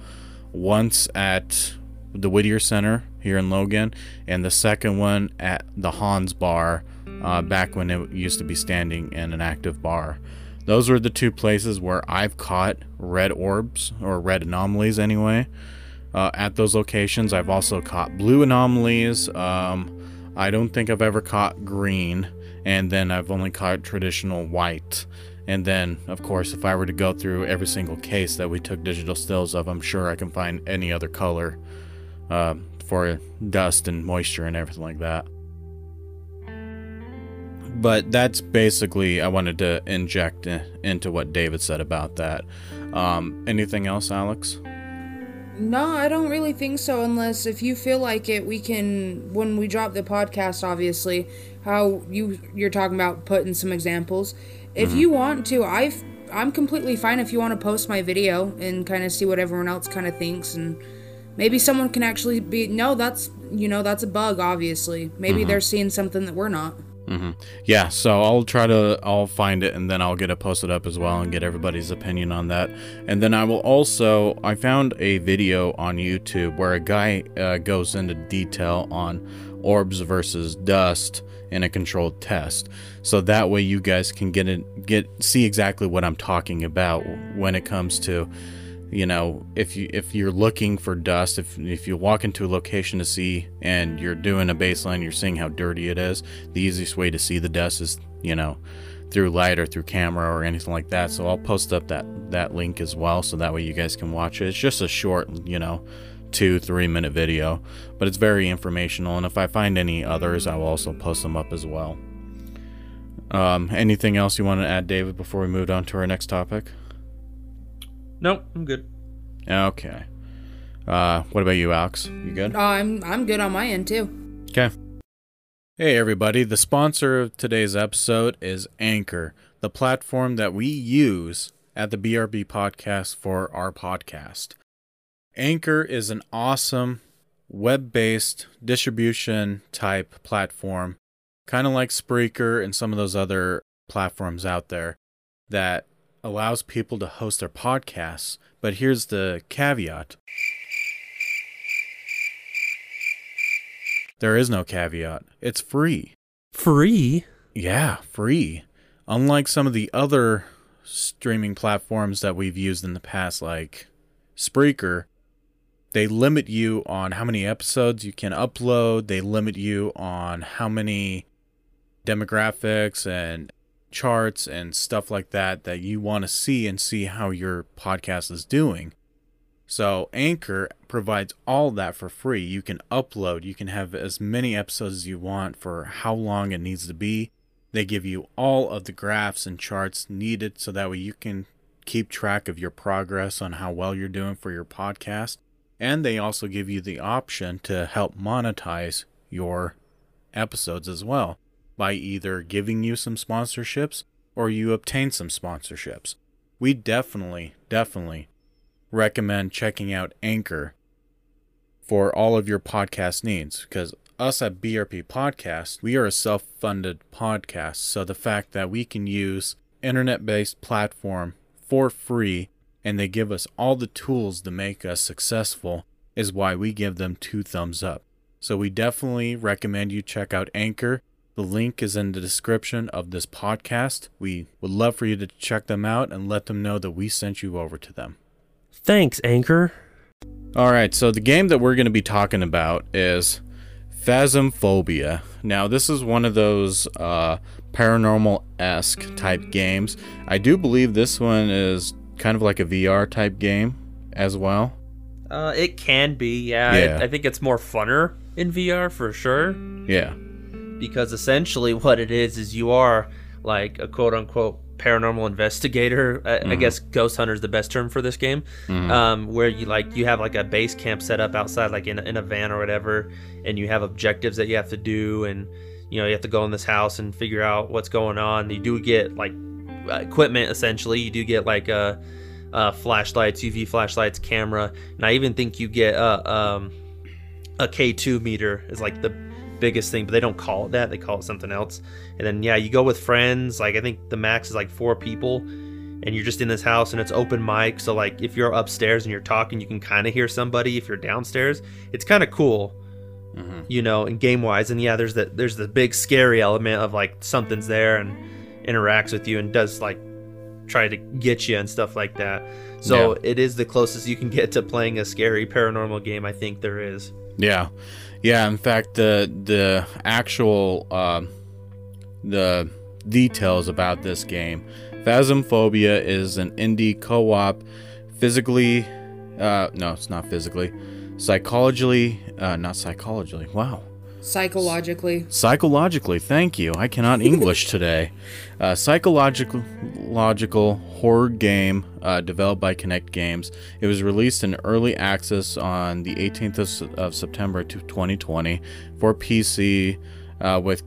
once at the Whittier Center here in Logan, and the second one at the Hans Bar uh, back when it used to be standing in an active bar. Those were the two places where I've caught red orbs or red anomalies anyway. Uh, at those locations, I've also caught blue anomalies. Um, I don't think I've ever caught green, and then I've only caught traditional white. And then, of course, if I were to go through every single case that we took digital stills of, I'm sure I can find any other color uh, for dust and moisture and everything like that. But that's basically, I wanted to inject into what David said about that. Um, anything else, Alex? No, I don't really think so. Unless if you feel like it, we can when we drop the podcast. Obviously, how you you're talking about putting some examples. If mm-hmm. you want to, I I'm completely fine if you want to post my video and kind of see what everyone else kind of thinks and maybe someone can actually be no that's you know that's a bug obviously maybe mm-hmm. they're seeing something that we're not mm-hmm. yeah so i'll try to i'll find it and then i'll get it posted up as well and get everybody's opinion on that and then i will also i found a video on youtube where a guy uh, goes into detail on orbs versus dust in a controlled test so that way you guys can get it get see exactly what i'm talking about when it comes to you know if you if you're looking for dust if if you walk into a location to see and you're doing a baseline you're seeing how dirty it is the easiest way to see the dust is you know through light or through camera or anything like that. So i'll post up that that link as well so that way you guys can watch it. It's just a short you know two three minute video but it's very informational and if i find any others i will also post them up as well. Um, anything else you want to add david before we move on to our next topic Nope, I'm good. Okay. Uh, what about you, Alex? You good? Uh, I'm I'm good on my end too. Okay. Hey everybody, the sponsor of today's episode is Anchor, the platform that we use at the BRP podcast for our podcast. Anchor is an awesome web-based distribution type platform, kind of like Spreaker and some of those other platforms out there that allows people to host their podcasts, but here's the caveat. There is no caveat. It's free. Free? Yeah, free. Unlike some of the other streaming platforms that we've used in the past, like Spreaker, they limit you on how many episodes you can upload, they limit you on how many demographics and charts and stuff like that that you want to see and see how your podcast is doing. So, Anchor provides all that for free. You can upload, you can have as many episodes as you want for how long it needs to be. They give you all of the graphs and charts needed so that way you can keep track of your progress on how well you're doing for your podcast. And they also give you the option to help monetize your episodes as well by either giving you some sponsorships or you obtain some sponsorships. We definitely, definitely recommend checking out Anchor for all of your podcast needs because us at BRP Podcast, we are a self funded podcast. So the fact that we can use internet based platform for free and they give us all the tools to make us successful is why we give them two thumbs up. So we definitely recommend you check out Anchor the link is in the description of this podcast. We would love for you to check them out and let them know that we sent you over to them. Thanks, Anchor. All right, so the game that we're going to be talking about is Phasmophobia. Now, this is one of those uh, paranormal esque type games. I do believe this one is kind of like a VR type game as well. Uh, it can be, yeah. yeah. I, I think it's more funner in VR for sure. Yeah because essentially what it is is you are like a quote unquote paranormal investigator. I, mm-hmm. I guess ghost hunter is the best term for this game, mm-hmm. um, where you like you have like a base camp set up outside, like in a, in a van or whatever, and you have objectives that you have to do, and you know you have to go in this house and figure out what's going on. You do get like equipment essentially. You do get like a. Uh, uh, flashlights, UV flashlights, camera, and I even think you get a um, a K2 meter is like the biggest thing, but they don't call it that. They call it something else. And then yeah, you go with friends. Like I think the max is like four people, and you're just in this house and it's open mic. So like if you're upstairs and you're talking, you can kind of hear somebody. If you're downstairs, it's kind of cool. Mm-hmm. You know, and game wise, and yeah, there's the there's the big scary element of like something's there and interacts with you and does like try to get you and stuff like that. So Yeah. it is the closest you can get to playing a scary paranormal game. I think there is. Yeah, yeah. In fact, the the actual um the details about this game, Phasmophobia is an indie co-op, physically, uh, no, it's not physically, psychologically, uh, not psychologically. Wow, Psychologically. psychologically. Thank you. I cannot English today. Uh, psychological logical horror game uh, developed by Kinetic Games. It was released in early access on the 18th of, of September to 2020 for PC uh, with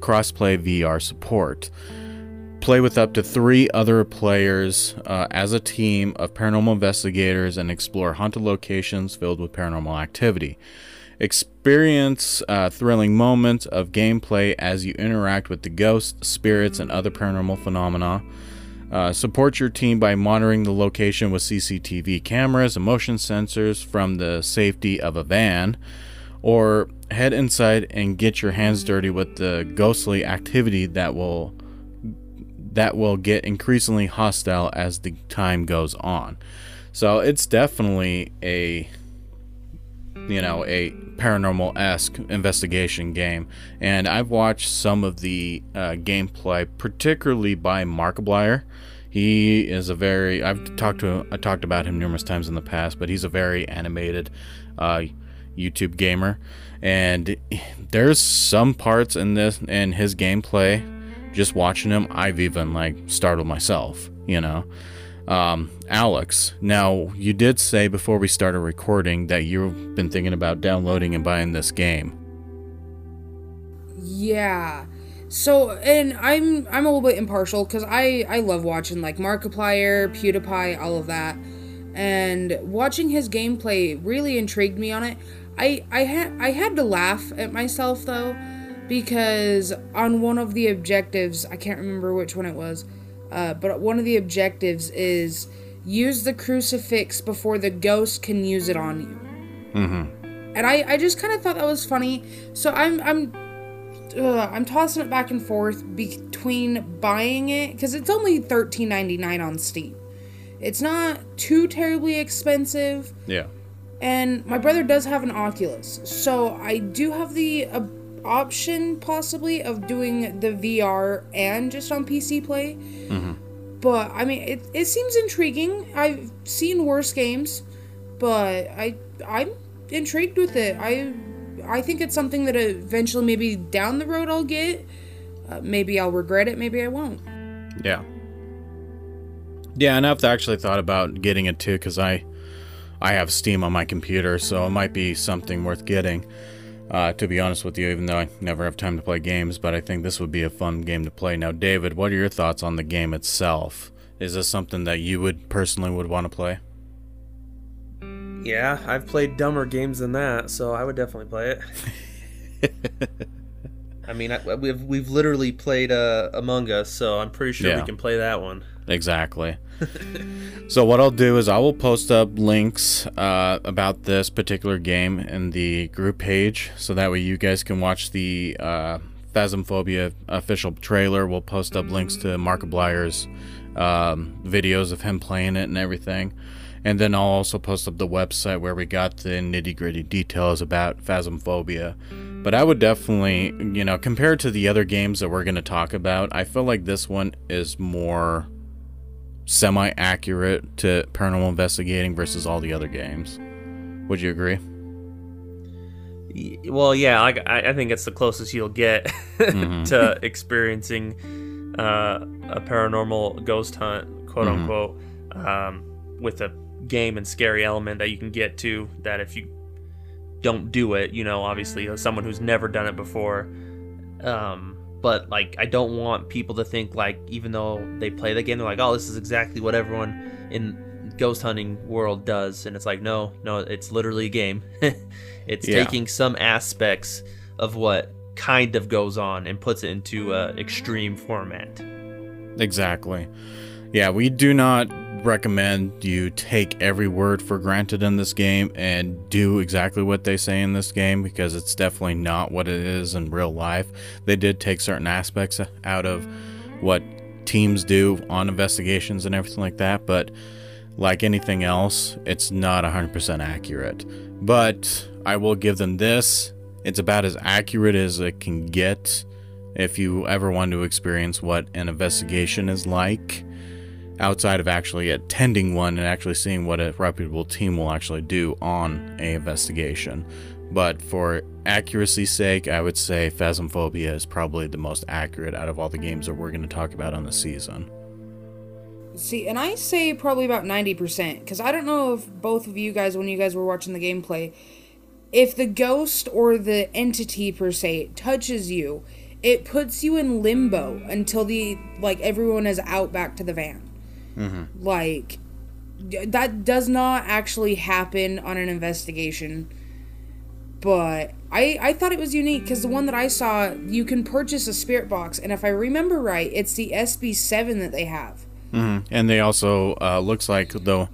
crossplay VR support. Play with up to three other players uh, as a team of paranormal investigators and explore haunted locations filled with paranormal activity. Experience uh, thrilling moments of gameplay as you interact with the ghosts, spirits, and other paranormal phenomena. Uh, support your team by monitoring the location with CCTV cameras and motion sensors from the safety of a van, or head inside and get your hands dirty with the ghostly activity that will that will get increasingly hostile as the time goes on. So it's definitely a you know, a paranormal esque investigation game. And I've watched some of the uh, gameplay, particularly by Markiplier. He is a very I've talked to I talked about him numerous times in the past, but he's a very animated uh, YouTube gamer, and there's some parts in this in his gameplay. Just watching him, I've even like startled myself. You know, um, Alex, now you did say before we started recording that you've been thinking about downloading and buying this game. Yeah. So, and I'm I'm a little bit impartial because I I love watching like Markiplier, PewDiePie, all of that, and watching his gameplay really intrigued me on it. I I had I had to laugh at myself though, because on one of the objectives I can't remember which one it was, uh, but one of the objectives is use the crucifix before the ghost can use it on you. Mm-hmm. And I I just kind of thought that was funny. So I'm I'm uh, I'm tossing it back and forth between buying it because it's only thirteen ninety nine on Steam. It's not too terribly expensive, Yeah. and my brother does have an Oculus, so I do have the uh, option possibly of doing the VR and just on PC play. But I mean, it it seems intriguing. I've seen worse games, but I I'm intrigued with it. I I think it's something that eventually, maybe down the road, I'll get. Uh, maybe I'll regret it. Maybe I won't. Yeah. Yeah, and I've actually thought about getting it too because I, I have Steam on my computer, so it might be something worth getting. Uh, to be honest with you, even though I never have time to play games, but I think this would be a fun game to play. Now, David, what are your thoughts on the game itself? Is this something that you would personally would want to play? Yeah, I've played dumber games than that, so I would definitely play it. I mean, I, we've we've literally played uh, Among Us, so I'm pretty sure Yeah. we can play that one. Exactly. So what I'll do is I will post up links uh, about this particular game in the group page, so that way you guys can watch the uh, Phasmophobia official trailer. We'll post up links to Markiplier's um, videos of him playing it and everything. And then I'll also post up the website where we got the nitty gritty details about Phasmophobia. But I would definitely, you know, compared to the other games that we're going to talk about, I feel like this one is more semi accurate to paranormal investigating versus all the other games. Would you agree? Well, yeah, I, I think it's the closest you'll get Mhm. to experiencing uh, a paranormal ghost hunt, quote Mhm. unquote, um, with a game and scary element that you can get to. That if you don't do it, you know, obviously, someone who's never done it before. Um, but like, I don't want people to think like, even though they play the game, they're like, oh, this is exactly what everyone in ghost hunting world does, and it's like, no, no, it's literally a game. it's Yeah. taking some aspects of what kind of goes on and puts it into a extreme format. Exactly. Yeah, we do not recommend you take every word for granted in this game and do exactly what they say in this game because it's definitely not what it is in real life. They did take certain aspects out of what teams do on investigations and everything like that, but like anything else, it's not 100% accurate. But I will give them this it's about as accurate as it can get if you ever want to experience what an investigation is like outside of actually attending one and actually seeing what a reputable team will actually do on a investigation. But for accuracy's sake, I would say Phasmophobia is probably the most accurate out of all the games that we're going to talk about on the season. See, and I say probably about 90%, because I don't know if both of you guys, when you guys were watching the gameplay, if the ghost or the entity per se touches you, it puts you in limbo until the, like, everyone is out back to the van. Mm-hmm. Like, that does not actually happen on an investigation but I, I thought it was unique because the one that I saw, you can purchase a spirit box, and if I remember right, it's the SB7 that they have. Mm-hmm. And they also uh, looks like though,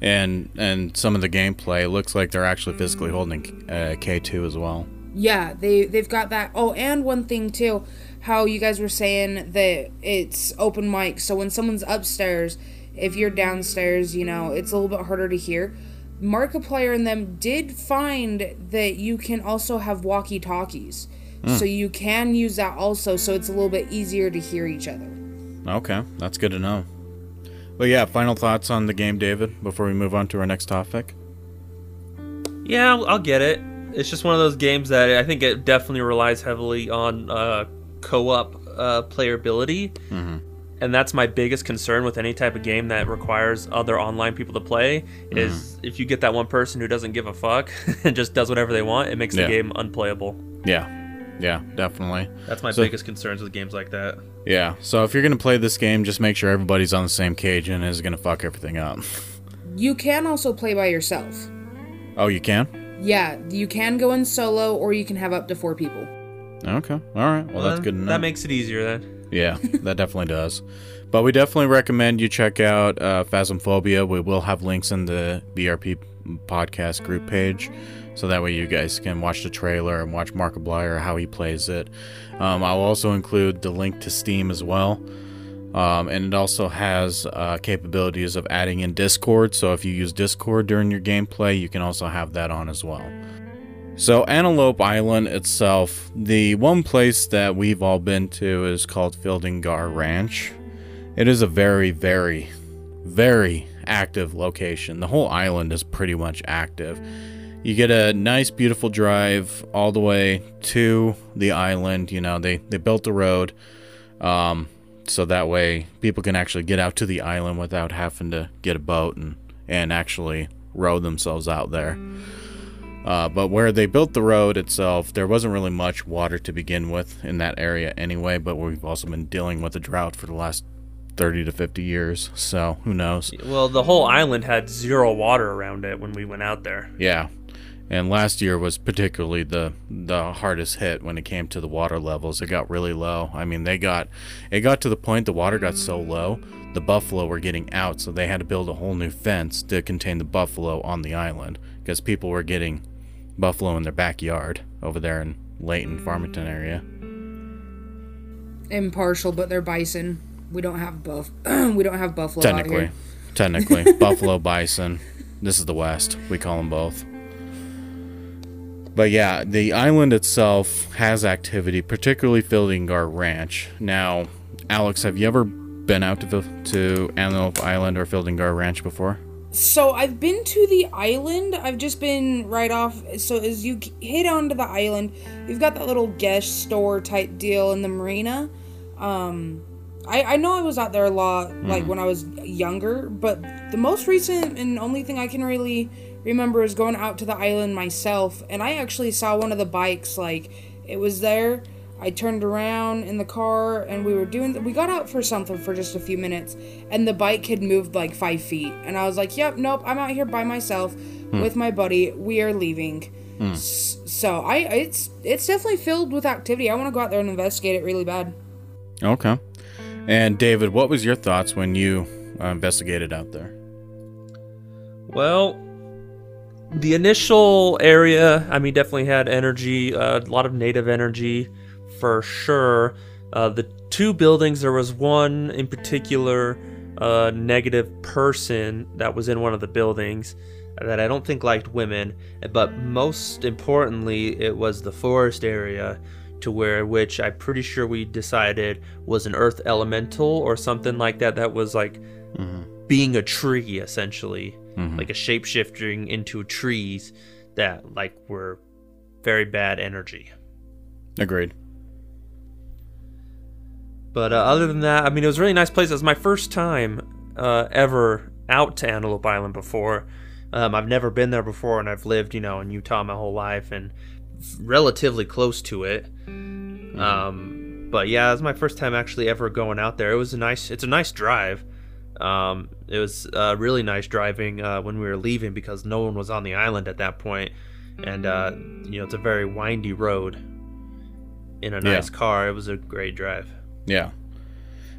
and and some of the gameplay looks like they're actually physically holding uh, K2 as well. Yeah, they they've got that. Oh, and one thing too, how you guys were saying that it's open mic, so when someone's upstairs, if you're downstairs, you know it's a little bit harder to hear. Markiplier and them did find that you can also have walkie talkies. Mm. So you can use that also, so it's a little bit easier to hear each other. Okay, that's good to know. But yeah, final thoughts on the game, David, before we move on to our next topic? Yeah, I'll, I'll get it. It's just one of those games that I think it definitely relies heavily on uh, co op uh, playability. Mm-hmm. And that's my biggest concern with any type of game that requires other online people to play is mm-hmm. if you get that one person who doesn't give a fuck and just does whatever they want it makes yeah. the game unplayable. Yeah. Yeah definitely. That's my so, biggest concerns with games like that. Yeah. So if you're gonna play this game just make sure everybody's on the same cage and is gonna fuck everything up. You can also play by yourself. Oh you can? Yeah you can go in solo or you can have up to four people okay all right well, well that's good enough that makes it easier then yeah, that definitely does. But we definitely recommend you check out uh, Phasmophobia. We will have links in the BRP podcast group page, so that way you guys can watch the trailer and watch Markiplier how he plays it. Um, I'll also include the link to Steam as well. Um, and it also has uh, capabilities of adding in Discord. So if you use Discord during your gameplay, you can also have that on as well. So, Antelope Island itself, the one place that we've all been to is called Fielding Garr Ranch. It is a very, very, very active location. The whole island is pretty much active. You get a nice, beautiful drive all the way to the island. You know, they, they built the road um, so that way people can actually get out to the island without having to get a boat and, and actually row themselves out there. Uh, but where they built the road itself, there wasn't really much water to begin with in that area anyway. But we've also been dealing with a drought for the last 30 to 50 years. So who knows? Well, the whole island had zero water around it when we went out there. Yeah. And last year was particularly the the hardest hit when it came to the water levels. It got really low. I mean, they got it got to the point the water got so low, the buffalo were getting out, so they had to build a whole new fence to contain the buffalo on the island because people were getting buffalo in their backyard over there in Layton, Farmington area. Impartial, but they're bison. We don't have buff. we don't have buffalo. Technically, technically, buffalo, bison. This is the West. We call them both. But yeah, the island itself has activity, particularly Fielding Garr Ranch. Now, Alex, have you ever been out to to Antelope Island or Fielding Garr Ranch before? So I've been to the island. I've just been right off. So as you hit onto the island, you've got that little guest store type deal in the marina. Um, I I know I was out there a lot, mm. like when I was younger. But the most recent and only thing I can really remember is going out to the island myself, and I actually saw one of the bikes. Like it was there I turned around in the car and we were doing, we got out for something for just a few minutes and the bike had moved like five feet. And I was like, yep, nope, I'm out here by myself hmm. with my buddy. We are leaving. Hmm. So I, it's, it's definitely filled with activity. I want to go out there and investigate it really bad. Okay. And David, what was your thoughts when you uh, investigated out there? Well, the initial area, I mean, definitely had energy, uh, a lot of native energy for sure. Uh, the two buildings, there was one in particular uh, negative person that was in one of the buildings that I don't think liked women, but most importantly, it was the forest area to where which I'm pretty sure we decided was an earth elemental or something like that that was like being a tree essentially, like a shape shifting into trees that like were very bad energy. Agreed. But uh, other than that, I mean, it was a really nice place. It was my first time uh, ever out to Antelope Island before. Um, I've never been there before, and I've lived, you know, in Utah my whole life and relatively close to it. Um, but yeah, it was my first time actually ever going out there. It was a nice. It's a nice drive. Um, it was uh, really nice driving uh, when we were leaving because no one was on the island at that point, and uh, you know, it's a very windy road. In a Yeah. nice car, it was a great drive. Yeah.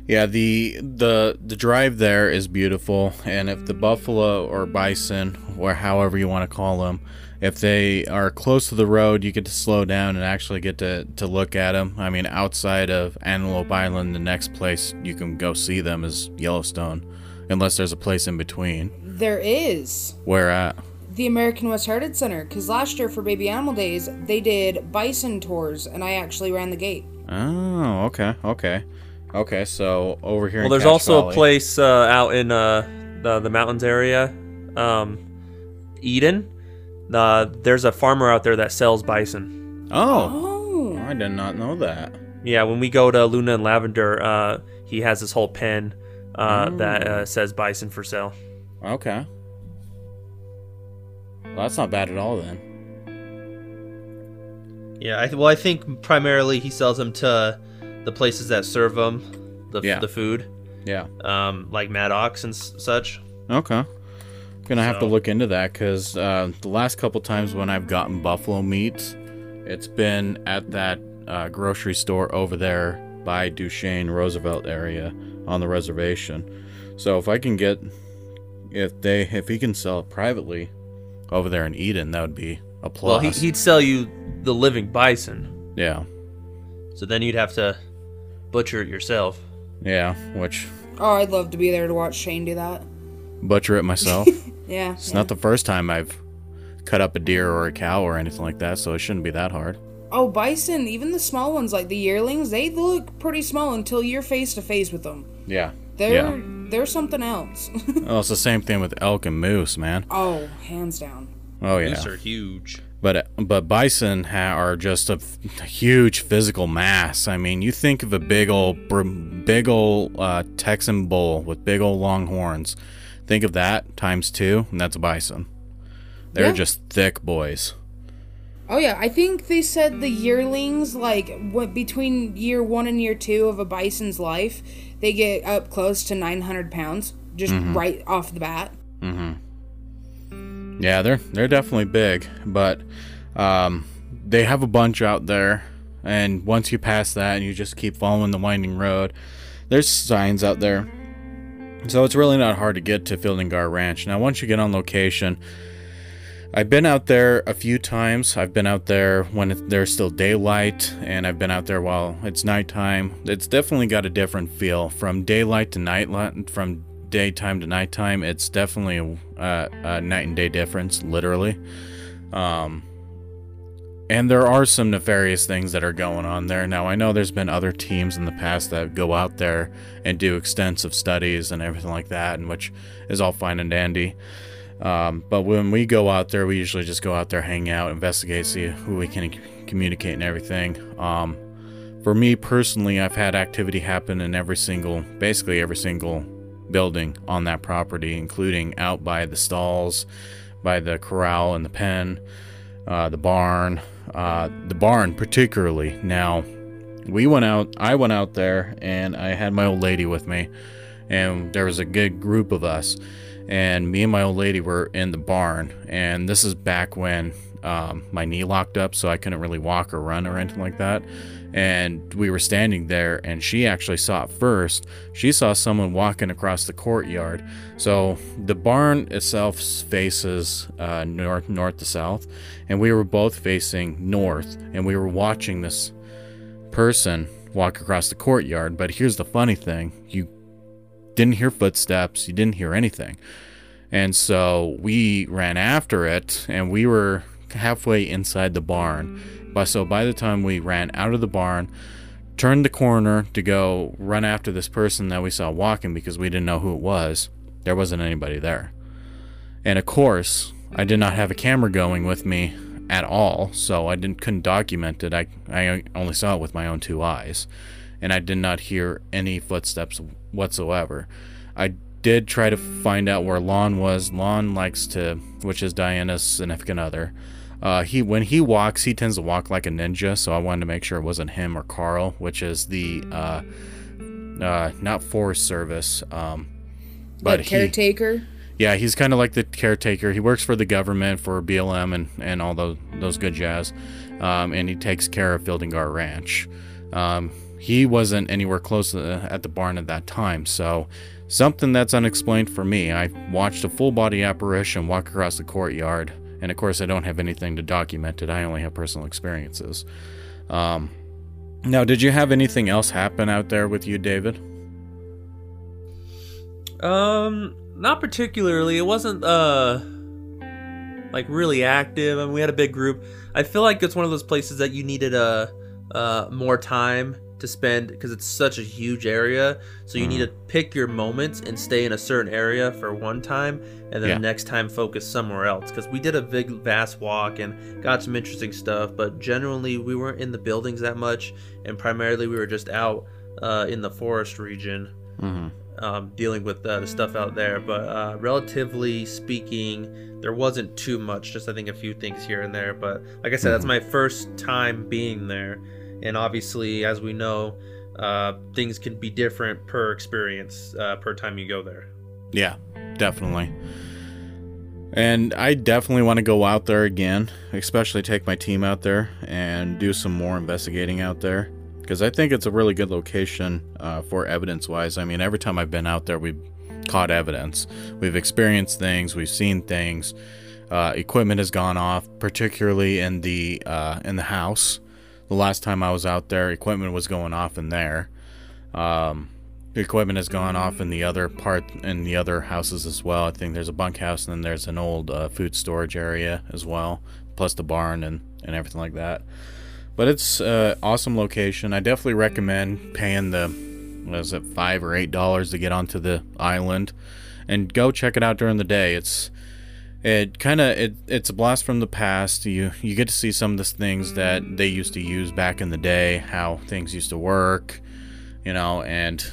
Yeah, the the the drive there is beautiful and if the buffalo or bison or however you want to call them, if they are close to the road, you get to slow down and actually get to to look at them. I mean, outside of Antelope Island, the next place you can go see them is Yellowstone, unless there's a place in between. There is Where at? the American West Heritage Center because last year for Baby Animal Days they did bison tours and I actually ran the gate. Oh, okay. Okay. Okay, so over here Well, in there's Cache also Valley- a place uh, out in uh, the the mountains area, um, Eden. Uh, there's a farmer out there that sells bison. Oh, Oh, I did not know that. Yeah, when we go to Luna and Lavender, uh, he has this whole pen uh, that uh, says bison for sale. Okay. Well, that's not bad at all then. Yeah, I th- well, I think primarily he sells them to the places that serve them, the, Yeah. the food, Yeah. um, like Maddox and s- such. Okay. Gonna have to look into that because uh, the last couple times when I've gotten buffalo meat, it's been at that uh, grocery store over there by Duchesne Roosevelt area on the reservation. So if I can get, if they, if he can sell it privately over there in Eden, that would be a plus. Well, he, he'd sell you the living bison, yeah, so then you'd have to butcher it yourself. yeah. Which oh, I'd love to be there to watch Shane do that. butcher it myself. Yeah, It's yeah. not the first time I've cut up a deer or a cow or anything like that, so it shouldn't be that hard. Oh, bison, even the small ones like the yearlings, they look pretty small until you're face to face with them. Yeah. They're Yeah. they're something else. Oh, it's the same thing with elk and moose, man. oh, hands down. Oh yeah. These are huge. But but bison ha- are just a f- huge physical mass. I mean, you think of a big old big old uh, Texan bull with big old long horns. Think of that times two, and that's a bison. They're Yeah. just thick boys. Oh yeah, I think they said the yearlings like what between year one and year two of a bison's life, they get up close to 900 pounds just right off the bat. Yeah, they're they're definitely big, but um, they have a bunch out there, and once you pass that and you just keep following the winding road, there's signs out there. So it's really not hard to get to Fielding Garr Ranch. Now, once you get on location, I've been out there a few times. I've been out there when there's still daylight, and I've been out there while it's nighttime. It's definitely got a different feel from daylight to night, from daytime to nighttime. It's definitely a, a, night and day difference, literally. Um, and there are some nefarious things that are going on there. Now, I know there's been other teams in the past that go out there and do extensive studies and everything like that, and which is all fine and dandy. Um, but when we go out there, we usually just go out there, hang out, investigate, see who we can communicate and everything. Um, for me personally, I've had activity happen in every single, basically every single building on that property, including out by the stalls, by the corral and the pen, uh, the barn, uh, the barn particularly. Now, we went out, I went out there, and I had my old lady with me, and there was a good group of us and me and my old lady were in the barn and this is back when um, my knee locked up so i couldn't really walk or run or anything like that. And we were standing there and she actually saw it first. She saw someone walking across the courtyard. So the barn itself faces uh, north north to south and we were both facing north and we were watching this person walk across the courtyard. But here's the funny thing. You didn't hear footsteps, you didn't hear anything. And so we ran after it, and we were halfway inside the barn. But so by the time we ran out of the barn, turned the corner to go run after this person that we saw walking because we didn't know who it was, there wasn't anybody there. And of course, I did not have a camera going with me at all, so I didn't couldn't document it. I I only saw it with my own two eyes, and I did not hear any footsteps whatsoever. I did try to find out where Lon was. Lon likes to, which is Diana's significant other. Uh, he when he walks, he tends to walk like a ninja. So I wanted to make sure it wasn't him or Carl, which is the uh, uh, not Forest Service, um, but caretaker. He, yeah, he's kind of like the caretaker. He works for the government for BLM and, and all those those good jazz, um, and he takes care of Fielding Garr Ranch. Um, he wasn't anywhere close to, at the barn at that time, so something that's unexplained for me. I watched a full body apparition walk across the courtyard, and of course, I don't have anything to document it. I only have personal experiences. Um, now, did you have anything else happen out there with you, David? Um, not particularly. It wasn't uh like really active. I mean, we had a big group. I feel like it's one of those places that you needed a uh, uh, more time to spend because it's such a huge area. So you need to pick your moments and stay in a certain area for one time, and then yeah. the next time focus somewhere else. Because we did a big, vast walk and got some interesting stuff, but generally we weren't in the buildings that much, and primarily we were just out uh, in the forest region. Mm-hmm um, dealing with uh, the stuff out there. But uh, relatively speaking, there wasn't too much. Just I think a few things here and there. But like I said, that's mm-hmm. my first time being there, and obviously, as we know, uh, things can be different per experience uh, per time you go there. Yeah, definitely. And I definitely want to go out there again, especially take my team out there and do some more investigating out there because I think it's a really good location uh, for evidence wise. I mean, every time I've been out there, we've caught evidence, we've experienced things, we've seen things. Uh, equipment has gone off, particularly in the uh, in the house. The last time I was out there, equipment was going off in there. Um, the equipment has gone off in the other part in the other houses as well. I think there's a bunkhouse and then there's an old uh, food storage area as well, plus the barn and and everything like that. But it's an awesome location. I definitely recommend paying the, what is it, five or eight dollars to get onto the island, and go check it out during the day. It's it kind of it, it's a blast from the past. You you get to see some of the things that they used to use back in the day, how things used to work, you know, and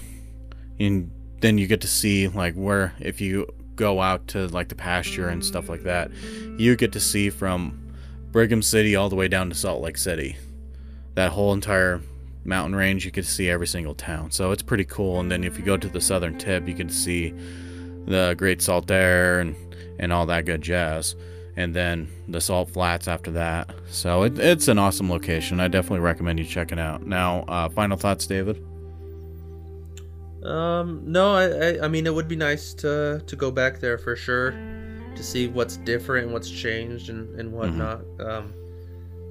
and then you get to see like where if you go out to like the pasture and stuff like that, you get to see from Brigham City all the way down to Salt Lake City that whole entire mountain range, you could see every single town. So it's pretty cool. And then if you go to the southern tip, you can see the Great Saltair and, and all that good jazz. And then the Salt Flats after that. So it, it's an awesome location. I definitely recommend you checking out. Now, uh, final thoughts, David? Um, no, I, I, I mean, it would be nice to, to go back there for sure to see what's different and what's changed and, and whatnot. Mm-hmm. Um,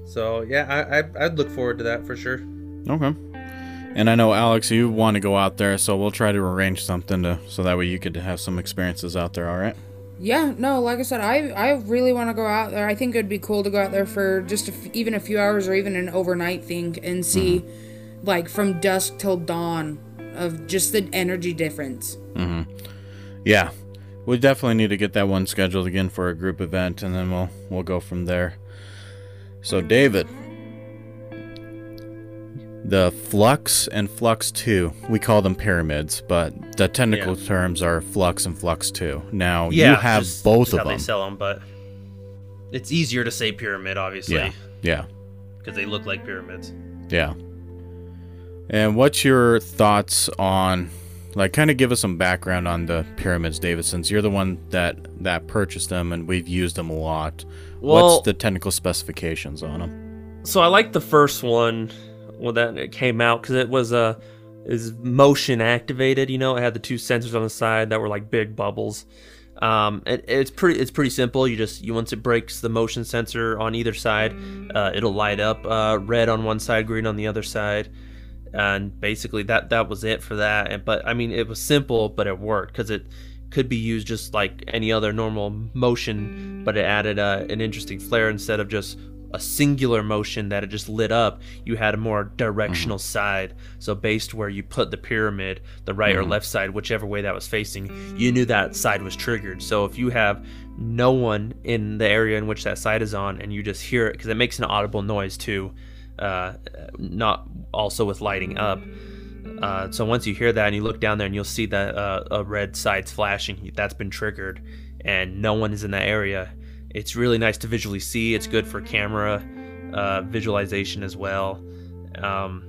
so yeah, I, I I'd look forward to that for sure. Okay. And I know Alex, you want to go out there, so we'll try to arrange something to so that way you could have some experiences out there. All right. Yeah, no, like I said, I I really want to go out there. I think it'd be cool to go out there for just a, even a few hours or even an overnight thing and see, mm-hmm. like from dusk till dawn, of just the energy difference. Mm-hmm. Yeah, we definitely need to get that one scheduled again for a group event, and then we'll we'll go from there. So, David, the Flux and Flux 2, we call them pyramids, but the technical yeah. terms are Flux and Flux 2. Now, yeah, you have both of them. they sell them, but it's easier to say pyramid, obviously. Yeah. Yeah. Because they look like pyramids. Yeah. And what's your thoughts on like kind of give us some background on the pyramids, David, since you're the one that that purchased them and we've used them a lot. Well, What's the technical specifications on them? So I like the first one when that it came out because it was a uh, is motion activated. You know, it had the two sensors on the side that were like big bubbles. Um, it, it's pretty it's pretty simple. You just you once it breaks the motion sensor on either side, uh, it'll light up uh, red on one side, green on the other side and basically that that was it for that. And but I mean, it was simple, but it worked because it could be used just like any other normal motion, but it added uh, an interesting flair instead of just a singular motion that it just lit up, you had a more directional mm-hmm. side. So based where you put the pyramid, the right mm-hmm. or left side, whichever way that was facing, you knew that side was triggered. So if you have no one in the area in which that side is on, and you just hear it because it makes an audible noise too, uh, not also with lighting up. Uh, so once you hear that and you look down there and you'll see that uh, a red side's flashing, that's been triggered, and no one is in that area it's really nice to visually see. It's good for camera uh, visualization as well. Um,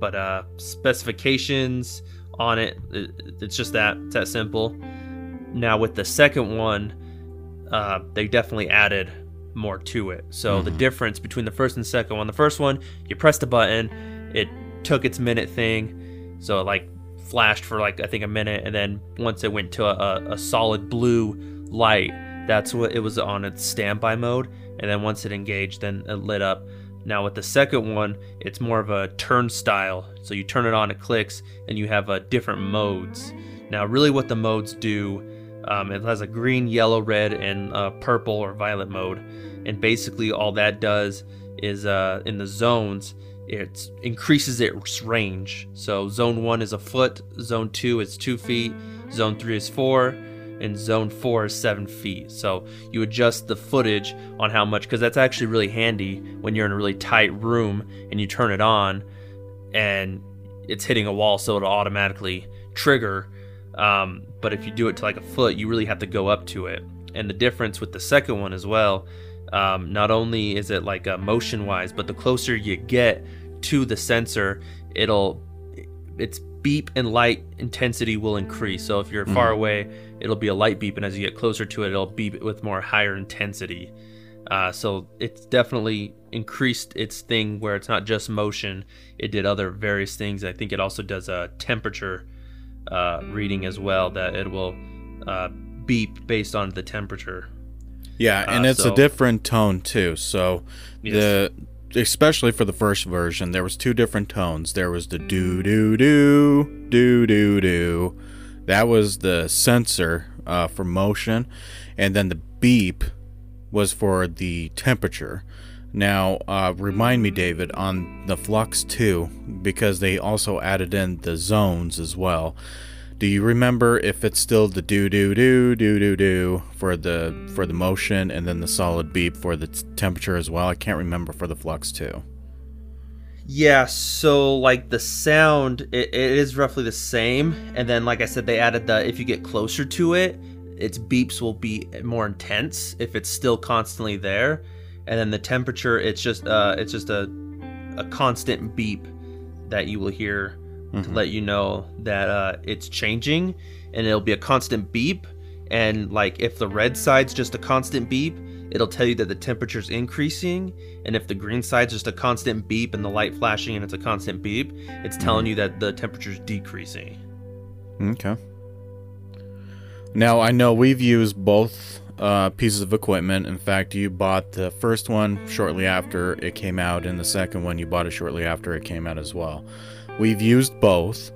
but uh, specifications on it, it, it's just that it's that simple. Now with the second one, uh, they definitely added more to it. So mm-hmm. the difference between the first and second one, the first one, you pressed a button, it took its minute thing, so it like flashed for like I think a minute, and then once it went to a, a solid blue light, that's what it was on its standby mode, and then once it engaged, then it lit up. Now with the second one, it's more of a turnstile. So you turn it on, it clicks, and you have uh, different modes. Now, really, what the modes do, um, it has a green, yellow, red, and uh, purple or violet mode, and basically all that does is uh, in the zones, it increases its range. So zone one is a foot, zone two is two feet, zone three is four, and zone 4 is 7 feet. So you adjust the footage on how much, because that's actually really handy when you're in a really tight room and you turn it on and it's hitting a wall, so it'll automatically trigger. Um, but if you do it to like a foot, you really have to go up to it. And the difference with the second one as well, um, not only is it like uh, motion wise, but the closer you get to the sensor, it'll its beep and light intensity will increase. So if you're mm. far away, it'll be a light beep, and as you get closer to it, it'll beep with more higher intensity. Uh, so it's definitely increased its thing where it's not just motion; it did other various things. I think it also does a temperature uh, reading as well that it will uh, beep based on the temperature. Yeah, and uh, it's so, a different tone too. So yes. the especially for the first version, there was two different tones. There was the do do do do do do that was the sensor uh, for motion, and then the beep was for the temperature. Now, uh, remind me, David, on the Flux 2, because they also added in the zones as well. Do you remember if it's still the do do do do do do for the for the motion and then the solid beep for the t- temperature as well? I can't remember for the Flux 2. Yeah, so like the sound, it, it is roughly the same, and then like I said, they added the if you get closer to it, its beeps will be more intense if it's still constantly there, and then the temperature, it's just uh, it's just a a constant beep that you will hear mm-hmm. to let you know that uh, it's changing, and it'll be a constant beep, and like if the red side's just a constant beep, it'll tell you that the temperature's increasing and if the green side's just a constant beep and the light flashing and it's a constant beep it's telling you that the temperature's decreasing. Okay. Now i know we've used both uh, pieces of equipment. In fact you bought the first one shortly after it came out and the second one you bought it shortly after it came out as well. We've used both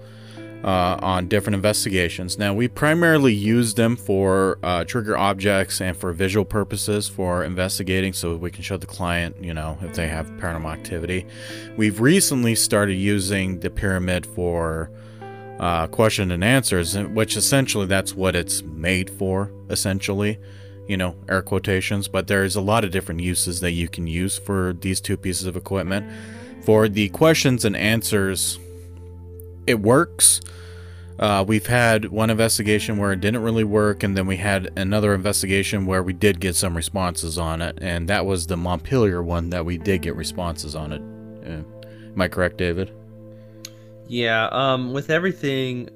uh, on different investigations. Now, we primarily use them for uh, trigger objects and for visual purposes for investigating so we can show the client, you know, if they have paranormal activity. We've recently started using the pyramid for uh, question and answers, which essentially that's what it's made for, essentially, you know, air quotations. But there's a lot of different uses that you can use for these two pieces of equipment. For the questions and answers, it works. Uh, we've had one investigation where it didn't really work, and then we had another investigation where we did get some responses on it, and that was the Montpelier one that we did get responses on it. Uh, am I correct, David? Yeah. Um, with everything,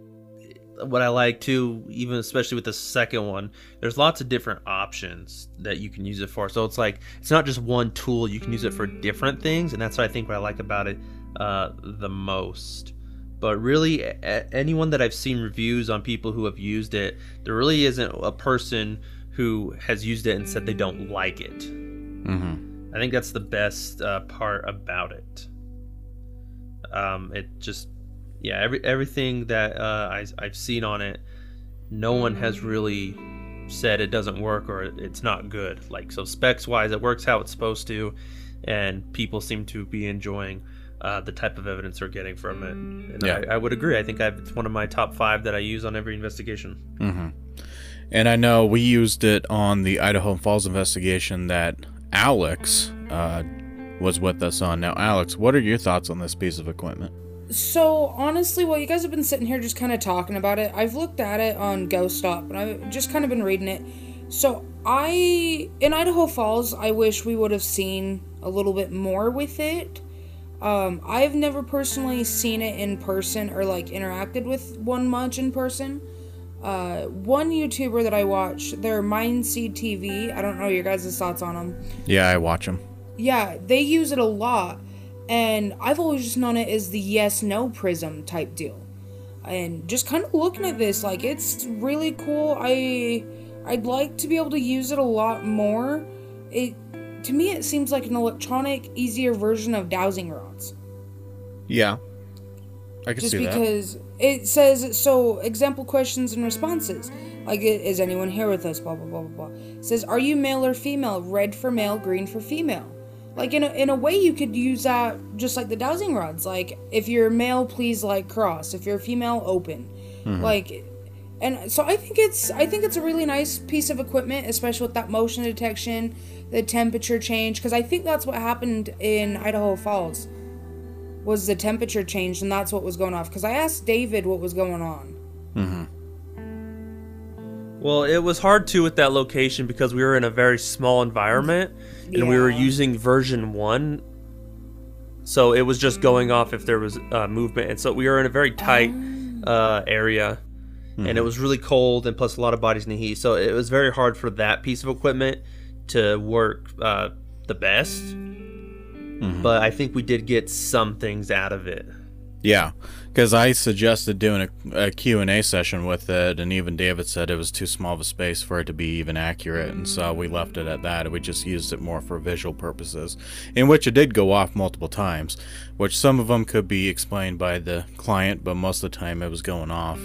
what I like too, even especially with the second one, there's lots of different options that you can use it for. So it's like it's not just one tool; you can use it for different things, and that's what I think what I like about it uh, the most but really anyone that I've seen reviews on people who have used it, there really isn't a person who has used it and said they don't like it. Mm-hmm. I think that's the best uh, part about it. Um, it just, yeah, every everything that uh, I, I've seen on it, no one has really said it doesn't work or it's not good. Like so, specs wise, it works how it's supposed to, and people seem to be enjoying. Uh, the type of evidence they're getting from it, and Yeah. I, I would agree. I think I've, it's one of my top five that I use on every investigation. Mm-hmm. And I know we used it on the Idaho Falls investigation that Alex uh, was with us on. Now, Alex, what are your thoughts on this piece of equipment? So honestly, while you guys have been sitting here just kind of talking about it, I've looked at it on GhostStop and I've just kind of been reading it. So I in Idaho Falls, I wish we would have seen a little bit more with it. Um, I've never personally seen it in person or like interacted with one much in person. Uh, one YouTuber that I watch, they're Mindseed TV. I don't know your guys' thoughts on them. Yeah, I watch them. Yeah, they use it a lot, and I've always just known it as the yes no prism type deal. And just kind of looking at this, like it's really cool. I I'd like to be able to use it a lot more. It to me it seems like an electronic, easier version of dowsing rods. Yeah, I can Just see that. because it says so example questions and responses. Like is anyone here with us? Blah blah blah blah blah. It says are you male or female? Red for male, green for female. Like in a, in a way you could use that just like the dowsing rods. Like if you're male, please like cross. If you're female, open. Mm-hmm. Like and so I think it's I think it's a really nice piece of equipment, especially with that motion detection, the temperature change, because I think that's what happened in Idaho Falls. Was the temperature changed, and that's what was going off. Because I asked David what was going on. Mhm. Well, it was hard too with that location because we were in a very small environment and we were using version one. So it was just going off if there was uh, movement. And so we were in a very tight uh, area and it was really cold and plus a lot of bodies in the heat. So it was very hard for that piece of equipment to work uh, the best. But I think we did get some things out of it. Yeah, because I suggested doing a, a Q&A session with it, and even David said it was too small of a space for it to be even accurate, and so we left it at that. We just used it more for visual purposes, in which it did go off multiple times, which some of them could be explained by the client, but most of the time it was going off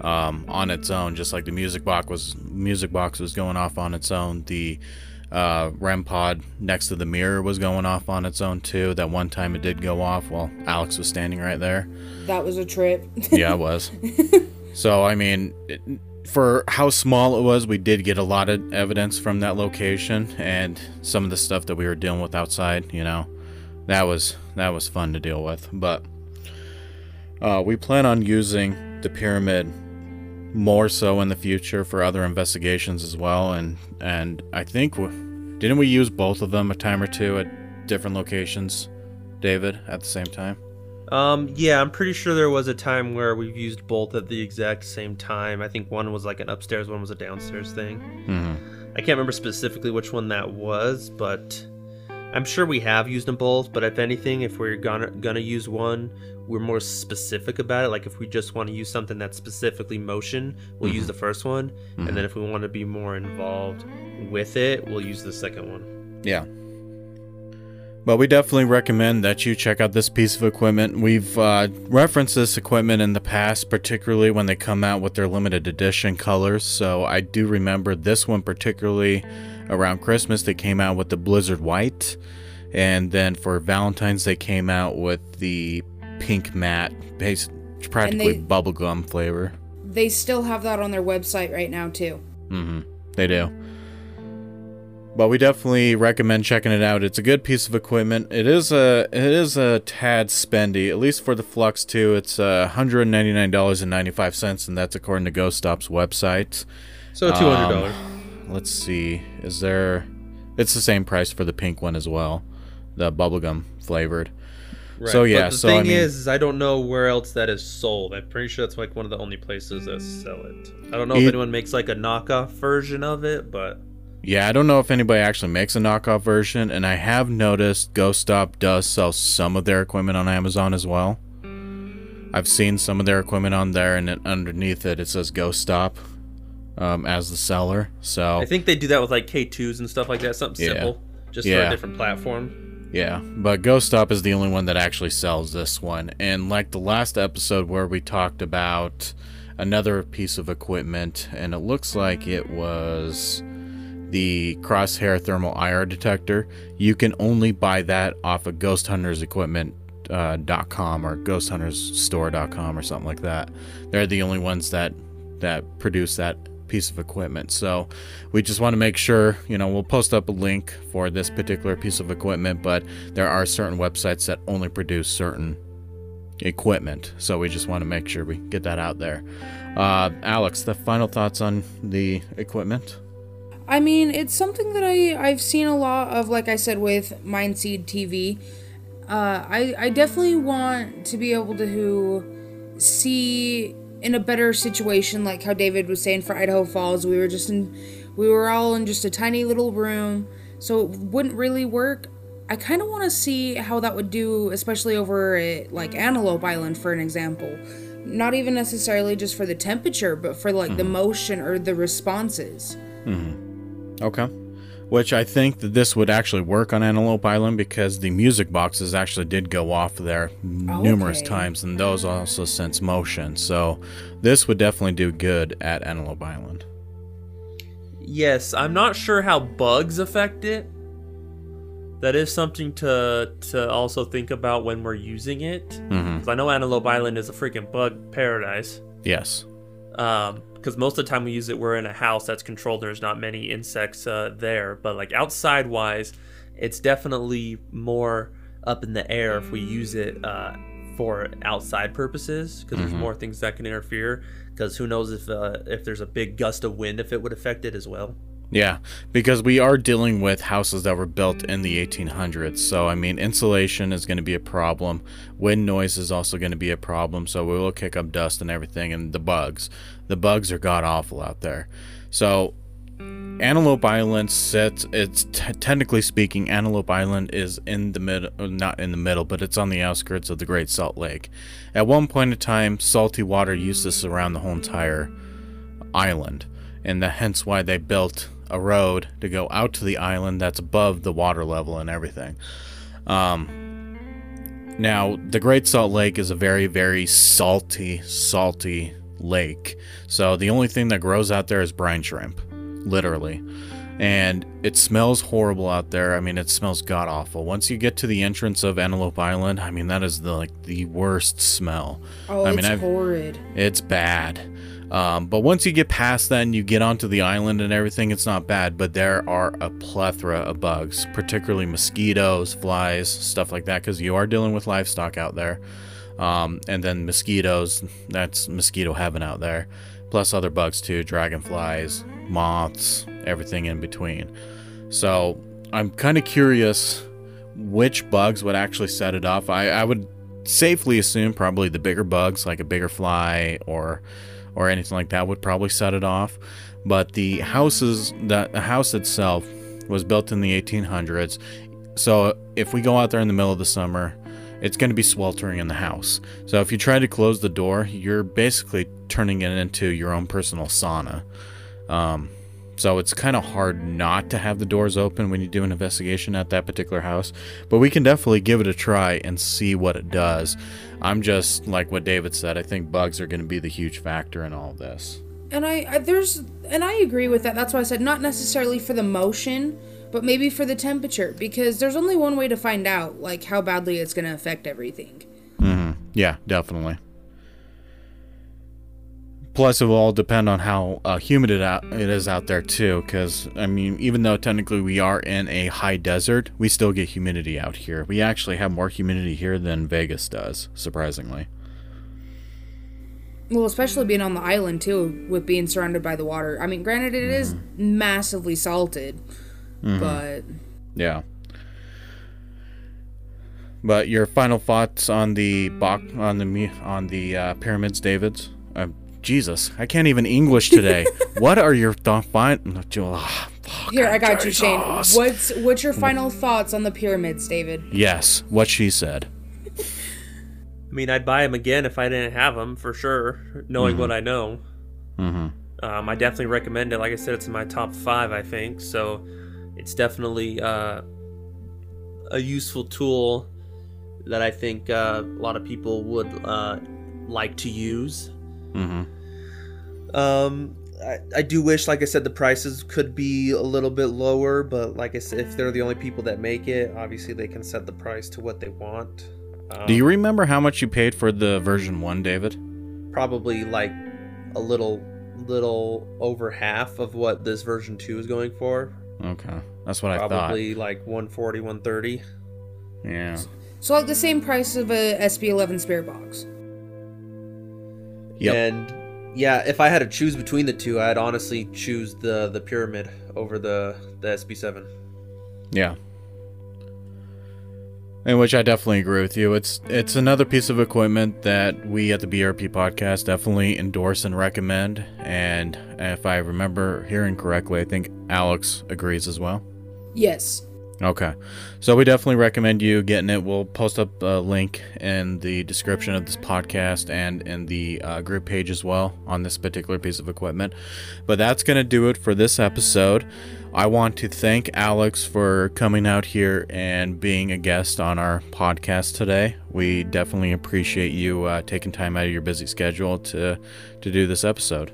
um, on its own, just like the music box was music box was going off on its own. The uh, REM pod next to the mirror was going off on its own too. That one time it did go off while Alex was standing right there. That was a trip. Yeah, it was. so I mean, it, for how small it was, we did get a lot of evidence from that location, and some of the stuff that we were dealing with outside. You know, that was that was fun to deal with. But uh, we plan on using the pyramid more so in the future for other investigations as well, and and I think we, didn't we use both of them a time or two at different locations, David, at the same time. Um, yeah, I'm pretty sure there was a time where we've used both at the exact same time. I think one was like an upstairs, one was a downstairs thing. Mm-hmm. I can't remember specifically which one that was, but I'm sure we have used them both. But if anything, if we're gonna gonna use one, we're more specific about it. Like if we just want to use something that's specifically motion, we'll use mm-hmm. the first one, and then mm-hmm. if we want to be more involved with it, we'll use the second one. Yeah. But we definitely recommend that you check out this piece of equipment. We've uh, referenced this equipment in the past, particularly when they come out with their limited edition colors. So I do remember this one particularly around Christmas. They came out with the Blizzard White, and then for Valentine's they came out with the pink matte, practically bubblegum flavor. they still have that on their website right now too. Mm-hmm. They do. But we definitely recommend checking it out. It's a good piece of equipment. It is a it is a tad spendy, at least for the Flux 2. It's uh, $199.95, and that's according to GhostStop's website. So two hundred dollars. Let's see. Is there It's the same price for the pink one as well, the bubblegum flavored. Right. So, yeah, But the so, thing I mean- is, is, I don't know where else that is sold. I'm pretty sure that's like one of the only places that sell it. I don't know if anyone makes like a knockoff version of it, but Yeah, I don't know if anybody actually makes a knockoff version, and I have noticed GhostStop does sell some of their equipment on Amazon as well. I've seen some of their equipment on there, and it, underneath it, it says GhostStop um, as the seller. So I think they do that with like K2s and stuff like that. Something Yeah. simple, just for a different platform. Yeah, but GhostStop is the only one that actually sells this one. And like the last episode where we talked about another piece of equipment, and it looks like it was the Crosshair Thermal IR detector, you can only buy that off of Ghost Hunters Equipment uh, or ghosthuntersstore.com or something like that. They're the only ones that that produce that piece of equipment. So we just want to make sure, you know, we'll post up a link for this particular piece of equipment, but there are certain websites that only produce certain equipment. So we just want to make sure we get that out there. Uh, Alex, the final thoughts on the equipment? I mean, it's something that I I've seen a lot of, like I said, with Mindseed TV. Uh, I I definitely want to be able to see in a better situation, like how David was saying for Idaho Falls. We were just in, we were all in just a tiny little room, so it wouldn't really work. I kind of want to see how that would do, especially over at like Antelope Island, for an example. Not even necessarily just for the temperature, but for like mm-hmm. the motion or the responses. Mm-hmm. Okay which I think that this would actually work on Antelope Island because the music boxes actually did go off there numerous okay. times, and those also sense motion. So this would definitely do good at Antelope Island. Yes, I'm not sure how bugs affect it. That is something to to also think about when we're using it. Mm-hmm. I know Antelope Island is a freaking bug paradise. Yes. Um, because most of the time we use it, we're in a house that's controlled. There's not many insects uh, there, but like outside wise, it's definitely more up in the air if we use it uh, for outside purposes because mm-hmm. there's more things that can interfere. Because who knows if uh, if there's a big gust of wind, if it would affect it as well. Yeah, because we are dealing with houses that were built in the 1800s. So, I mean, insulation is going to be a problem. Wind noise is also going to be a problem. So, we will kick up dust and everything, and the bugs. The bugs are god awful out there. So, Antelope Island sits, it's technically speaking, Antelope Island is in the middle, not in the middle, but it's on the outskirts of the Great Salt Lake. At one point in time, salty water used to surround the whole entire island, and the, hence why they built a road to go out to the island that's above the water level and everything. Um, now, the Great Salt Lake is a very, very salty, salty lake. So the only thing that grows out there is brine shrimp, literally. And it smells horrible out there. I mean, it smells god awful. Once you get to the entrance of Antelope Island, I mean, that is the like the worst smell. Oh, I it's mean, horrid. It's bad. Um, but once you get past that and you get onto the island and everything, it's not bad. But there are a plethora of bugs, particularly mosquitoes, flies, stuff like that, because you are dealing with livestock out there. Um, and then mosquitoes, that's mosquito heaven out there. Plus other bugs too, dragonflies, moths, everything in between. So I'm kind of curious which bugs would actually set it off. I, I would safely assume probably the bigger bugs, like a bigger fly or or anything like that would probably set it off. But the houses, the house itself was built in the 1800s. So if we go out there in the middle of the summer, it's going to be sweltering in the house. So if you try to close the door, you're basically turning it into your own personal sauna. Um, so it's kind of hard not to have the doors open when you do an investigation at that particular house. But we can definitely give it a try and see what it does. I'm just like what David said. I think bugs are going to be the huge factor in all this. And I, I there's and I agree with that. That's why I said not necessarily for the motion, but maybe for the temperature because there's only one way to find out like how badly it's going to affect everything. Mm-hmm. Yeah, definitely. Plus, it will all depend on how uh, humid it, out, it is out there too. Because I mean, even though technically we are in a high desert, we still get humidity out here. We actually have more humidity here than Vegas does, surprisingly. Well, especially being on the island too, with being surrounded by the water. I mean, granted, it mm-hmm. is massively salted, mm-hmm. but yeah. But your final thoughts on the on the on the uh, pyramids, David's? Jesus, I can't even English today. what are your thoughts? Oh, Here, I got Jesus. you, Shane. What's what's your final thoughts on the pyramids, David? Yes, what she said. I mean, I'd buy them again if I didn't have them for sure, knowing mm-hmm. what I know. Mm-hmm. Um, I definitely recommend it. Like I said, it's in my top five, I think. So it's definitely uh, a useful tool that I think uh, a lot of people would uh, like to use. Mm-hmm. Um, I, I do wish, like I said, the prices could be a little bit lower, but like I said, if they're the only people that make it, obviously they can set the price to what they want. Um, Do you remember how much you paid for the version one, David? probably like a little, little over half of what this version two is going for? Okay, that's what I thought. Probably like 140, 130. Yeah. So like the same price of a SB11 spirit box. Yep. And yeah, if I had to choose between the two, I'd honestly choose the the pyramid over the the SB7. Yeah. In which I definitely agree with you. It's it's another piece of equipment that we at the BRP podcast definitely endorse and recommend. And if I remember hearing correctly, I think Alex agrees as well. Yes. Okay. So we definitely recommend you getting it. We'll post up a link in the description of this podcast and in the uh, group page as well on this particular piece of equipment. But that's going to do it for this episode. I want to thank Alex for coming out here and being a guest on our podcast today. We definitely appreciate you uh, taking time out of your busy schedule to to do this episode.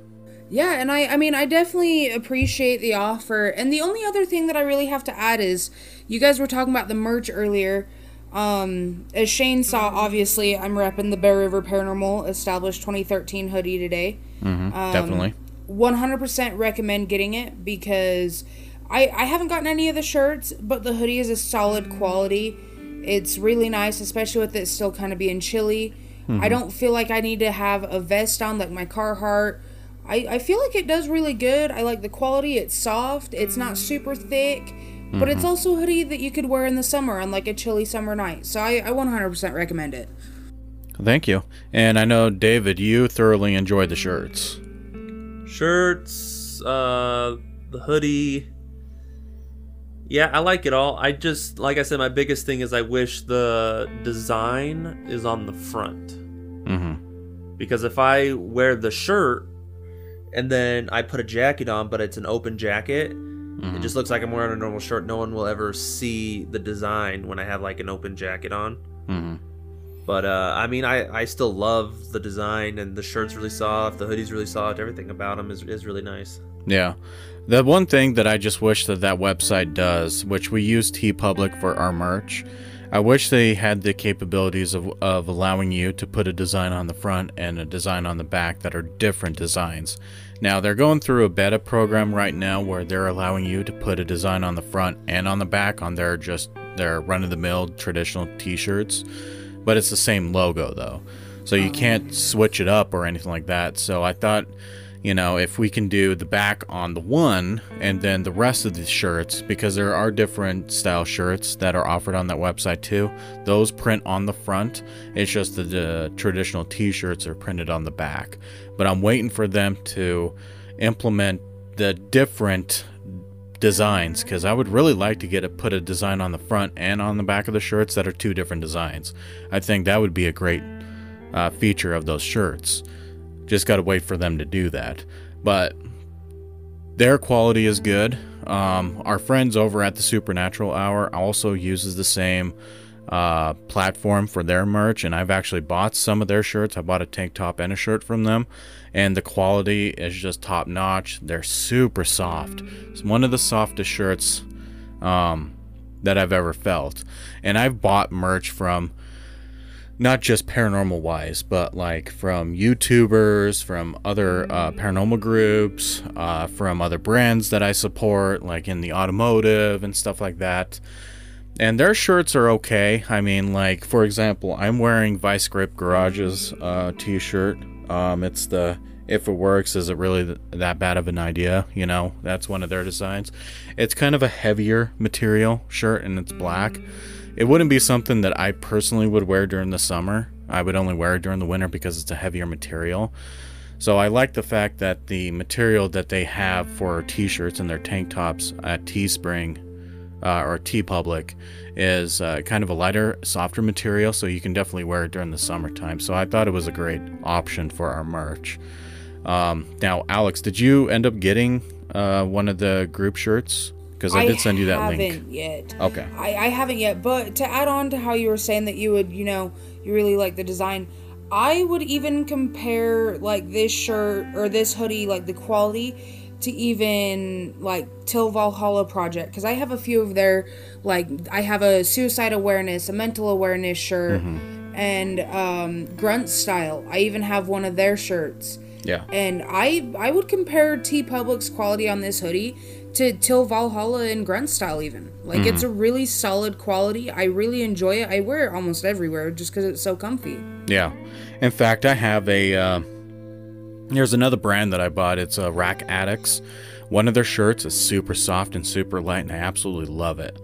Yeah, and I I mean I definitely appreciate the offer. And the only other thing that I really have to add is you guys were talking about the merch earlier. Um as Shane saw obviously I'm repping the Bear River Paranormal established 2013 hoodie today. hmm definitely. 100% recommend getting it because I I haven't gotten any of the shirts, but the hoodie is a solid quality. It's really nice, especially with it still kind of being chilly. I don't feel like I need to have a vest on like my Carhartt. I, I feel like it does really good. I like the quality. It's soft. It's not super thick, but it's also a hoodie that you could wear in the summer on like a chilly summer night. So I, I 100% recommend it. Thank you. And I know David, you thoroughly enjoyed the shirts. Shirts, uh, the hoodie. Yeah, I like it all. I just, like I said, my biggest thing is I wish the design is on the front. Mm-hmm. Because if I wear the shirt and then I put a jacket on, but it's an open jacket, it just looks like I'm wearing a normal shirt. No one will ever see the design when I have like an open jacket on. Mm-hmm. But uh, I mean, I, I still love the design, and the shirt's really soft, the hoodie's really soft, everything about them is, is really nice. Yeah. The one thing that I just wish that that website does, which we use TeePublic for our merch, I wish they had the capabilities of, of allowing you to put a design on the front and a design on the back that are different designs. Now, they're going through a beta program right now where they're allowing you to put a design on the front and on the back on their just their run of the mill traditional t shirts, but it's the same logo though. So you oh. can't switch it up or anything like that. So I thought you know, if we can do the back on the one and then the rest of the shirts, because there are different style shirts that are offered on that website too, those print on the front. It's just the traditional t shirts are printed on the back. But I'm waiting for them to implement the different designs because I would really like to get it put a design on the front and on the back of the shirts that are two different designs. I think that would be a great uh, feature of those shirts. Just got to wait for them to do that. But their quality is good. Um, our friends over at the Supernatural Hour also uses the same uh, platform for their merch, and I've actually bought some of their shirts. I bought a tank top and a shirt from them, and the quality is just top notch. They're super soft. It's one of the softest shirts um, that I've ever felt, and I've bought merch from not just paranormal wise, but like from YouTubers, from other uh, paranormal groups, uh, from other brands that I support, like in the automotive and stuff like that. And their shirts are okay. I mean, like for example, I'm wearing Vice Grip Garage's uh, t-shirt. Um, it's the if it works, is it really th- that bad of an idea? You know, that's one of their designs. It's kind of a heavier material shirt, and it's black. It wouldn't be something that I personally would wear during the summer. I would only wear it during the winter because it's a heavier material. So I like the fact that the material that they have for t-shirts and their tank tops at Teespring uh, or TeePublic is uh, kind of a lighter, softer material, so you can definitely wear it during the summertime. So I thought it was a great option for our merch. Um, now, Alex, did you end up getting uh, one of the group shirts? Because I, did send you that haven't link. yet. Okay. I, I haven't yet. But to add on to how you were saying that you would, you know, you really like the design, I would even compare like this shirt or this hoodie, like the quality, to even like Til Valhalla project because I have a few of their like I have a suicide awareness, a mental awareness shirt, mm-hmm. and um, grunt style. I even have one of their shirts. Yeah. And I I would compare TeePublic's quality on this hoodie to Til Valhalla in Grunt style even. Like mm-hmm. it's a really solid quality. I really enjoy it. I wear it almost everywhere just because it's so comfy. Yeah. In fact, I have a. Uh, there's another brand that I bought. It's a uh, Rack Addicts. One of their shirts is super soft and super light, and I absolutely love it.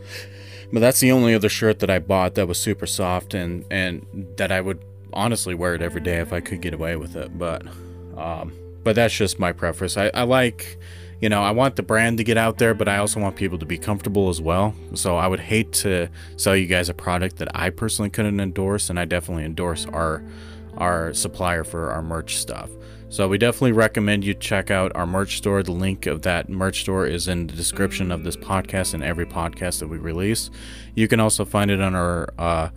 But that's the only other shirt that I bought that was super soft and and that I would honestly wear it every day if I could get away with it. But um, but that's just my preference. I, I like you know, I want the brand to get out there, but I also want people to be comfortable as well. So I would hate to sell you guys a product that I personally couldn't endorse, and I definitely endorse our our supplier for our merch stuff. So we definitely recommend you check out our merch store. The link of that merch store is in the description of this podcast and every podcast that we release. You can also find it on our uh,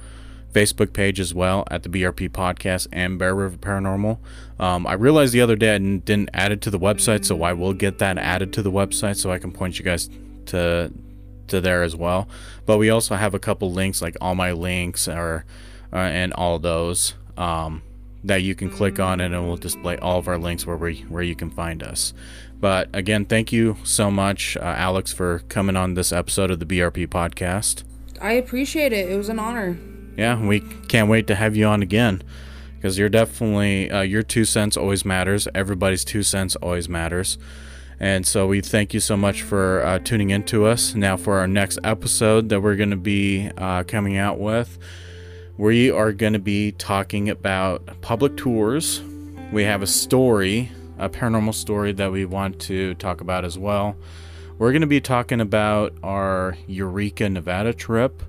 Facebook page as well at the BRP Podcast and Bear River Paranormal. Um, I realized the other day I didn't add it to the website, so I will get that added to the website so I can point you guys to to there as well. But we also have a couple links, like all my links, or uh, and all those um, that you can click on, and it will display all of our links where we where you can find us. But again, thank you so much, uh, Alex, for coming on this episode of the BRP Podcast. I appreciate it. It was an honor yeah, we can't wait to have you on again because you're definitely uh, your two cents always matters. Everybody's two cents always matters. And so we thank you so much for uh, tuning in to us. Now, for our next episode that we're going to be uh, coming out with, we are going to be talking about public tours. We have a story, a paranormal story that we want to talk about as well. We're going to be talking about our Eureka, Nevada trip.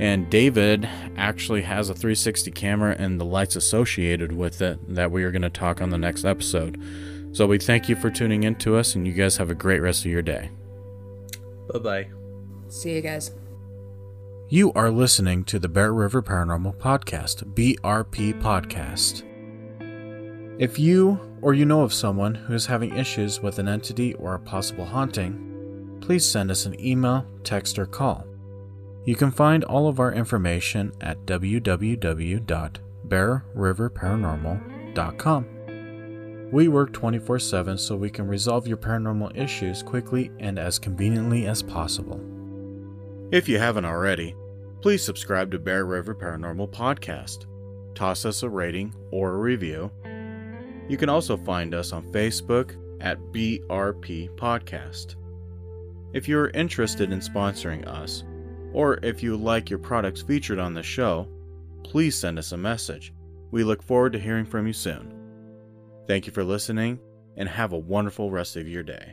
And David actually has a 360 camera and the lights associated with it that we are going to talk on the next episode. So we thank you for tuning in to us, and you guys have a great rest of your day. Bye bye. See you guys. You are listening to the Bear River Paranormal Podcast, BRP Podcast. If you or you know of someone who is having issues with an entity or a possible haunting, please send us an email, text, or call. You can find all of our information at www.bearriverparanormal.com. We work 24 7 so we can resolve your paranormal issues quickly and as conveniently as possible. If you haven't already, please subscribe to Bear River Paranormal Podcast. Toss us a rating or a review. You can also find us on Facebook at BRP Podcast. If you're interested in sponsoring us, or if you would like your products featured on the show, please send us a message. We look forward to hearing from you soon. Thank you for listening and have a wonderful rest of your day.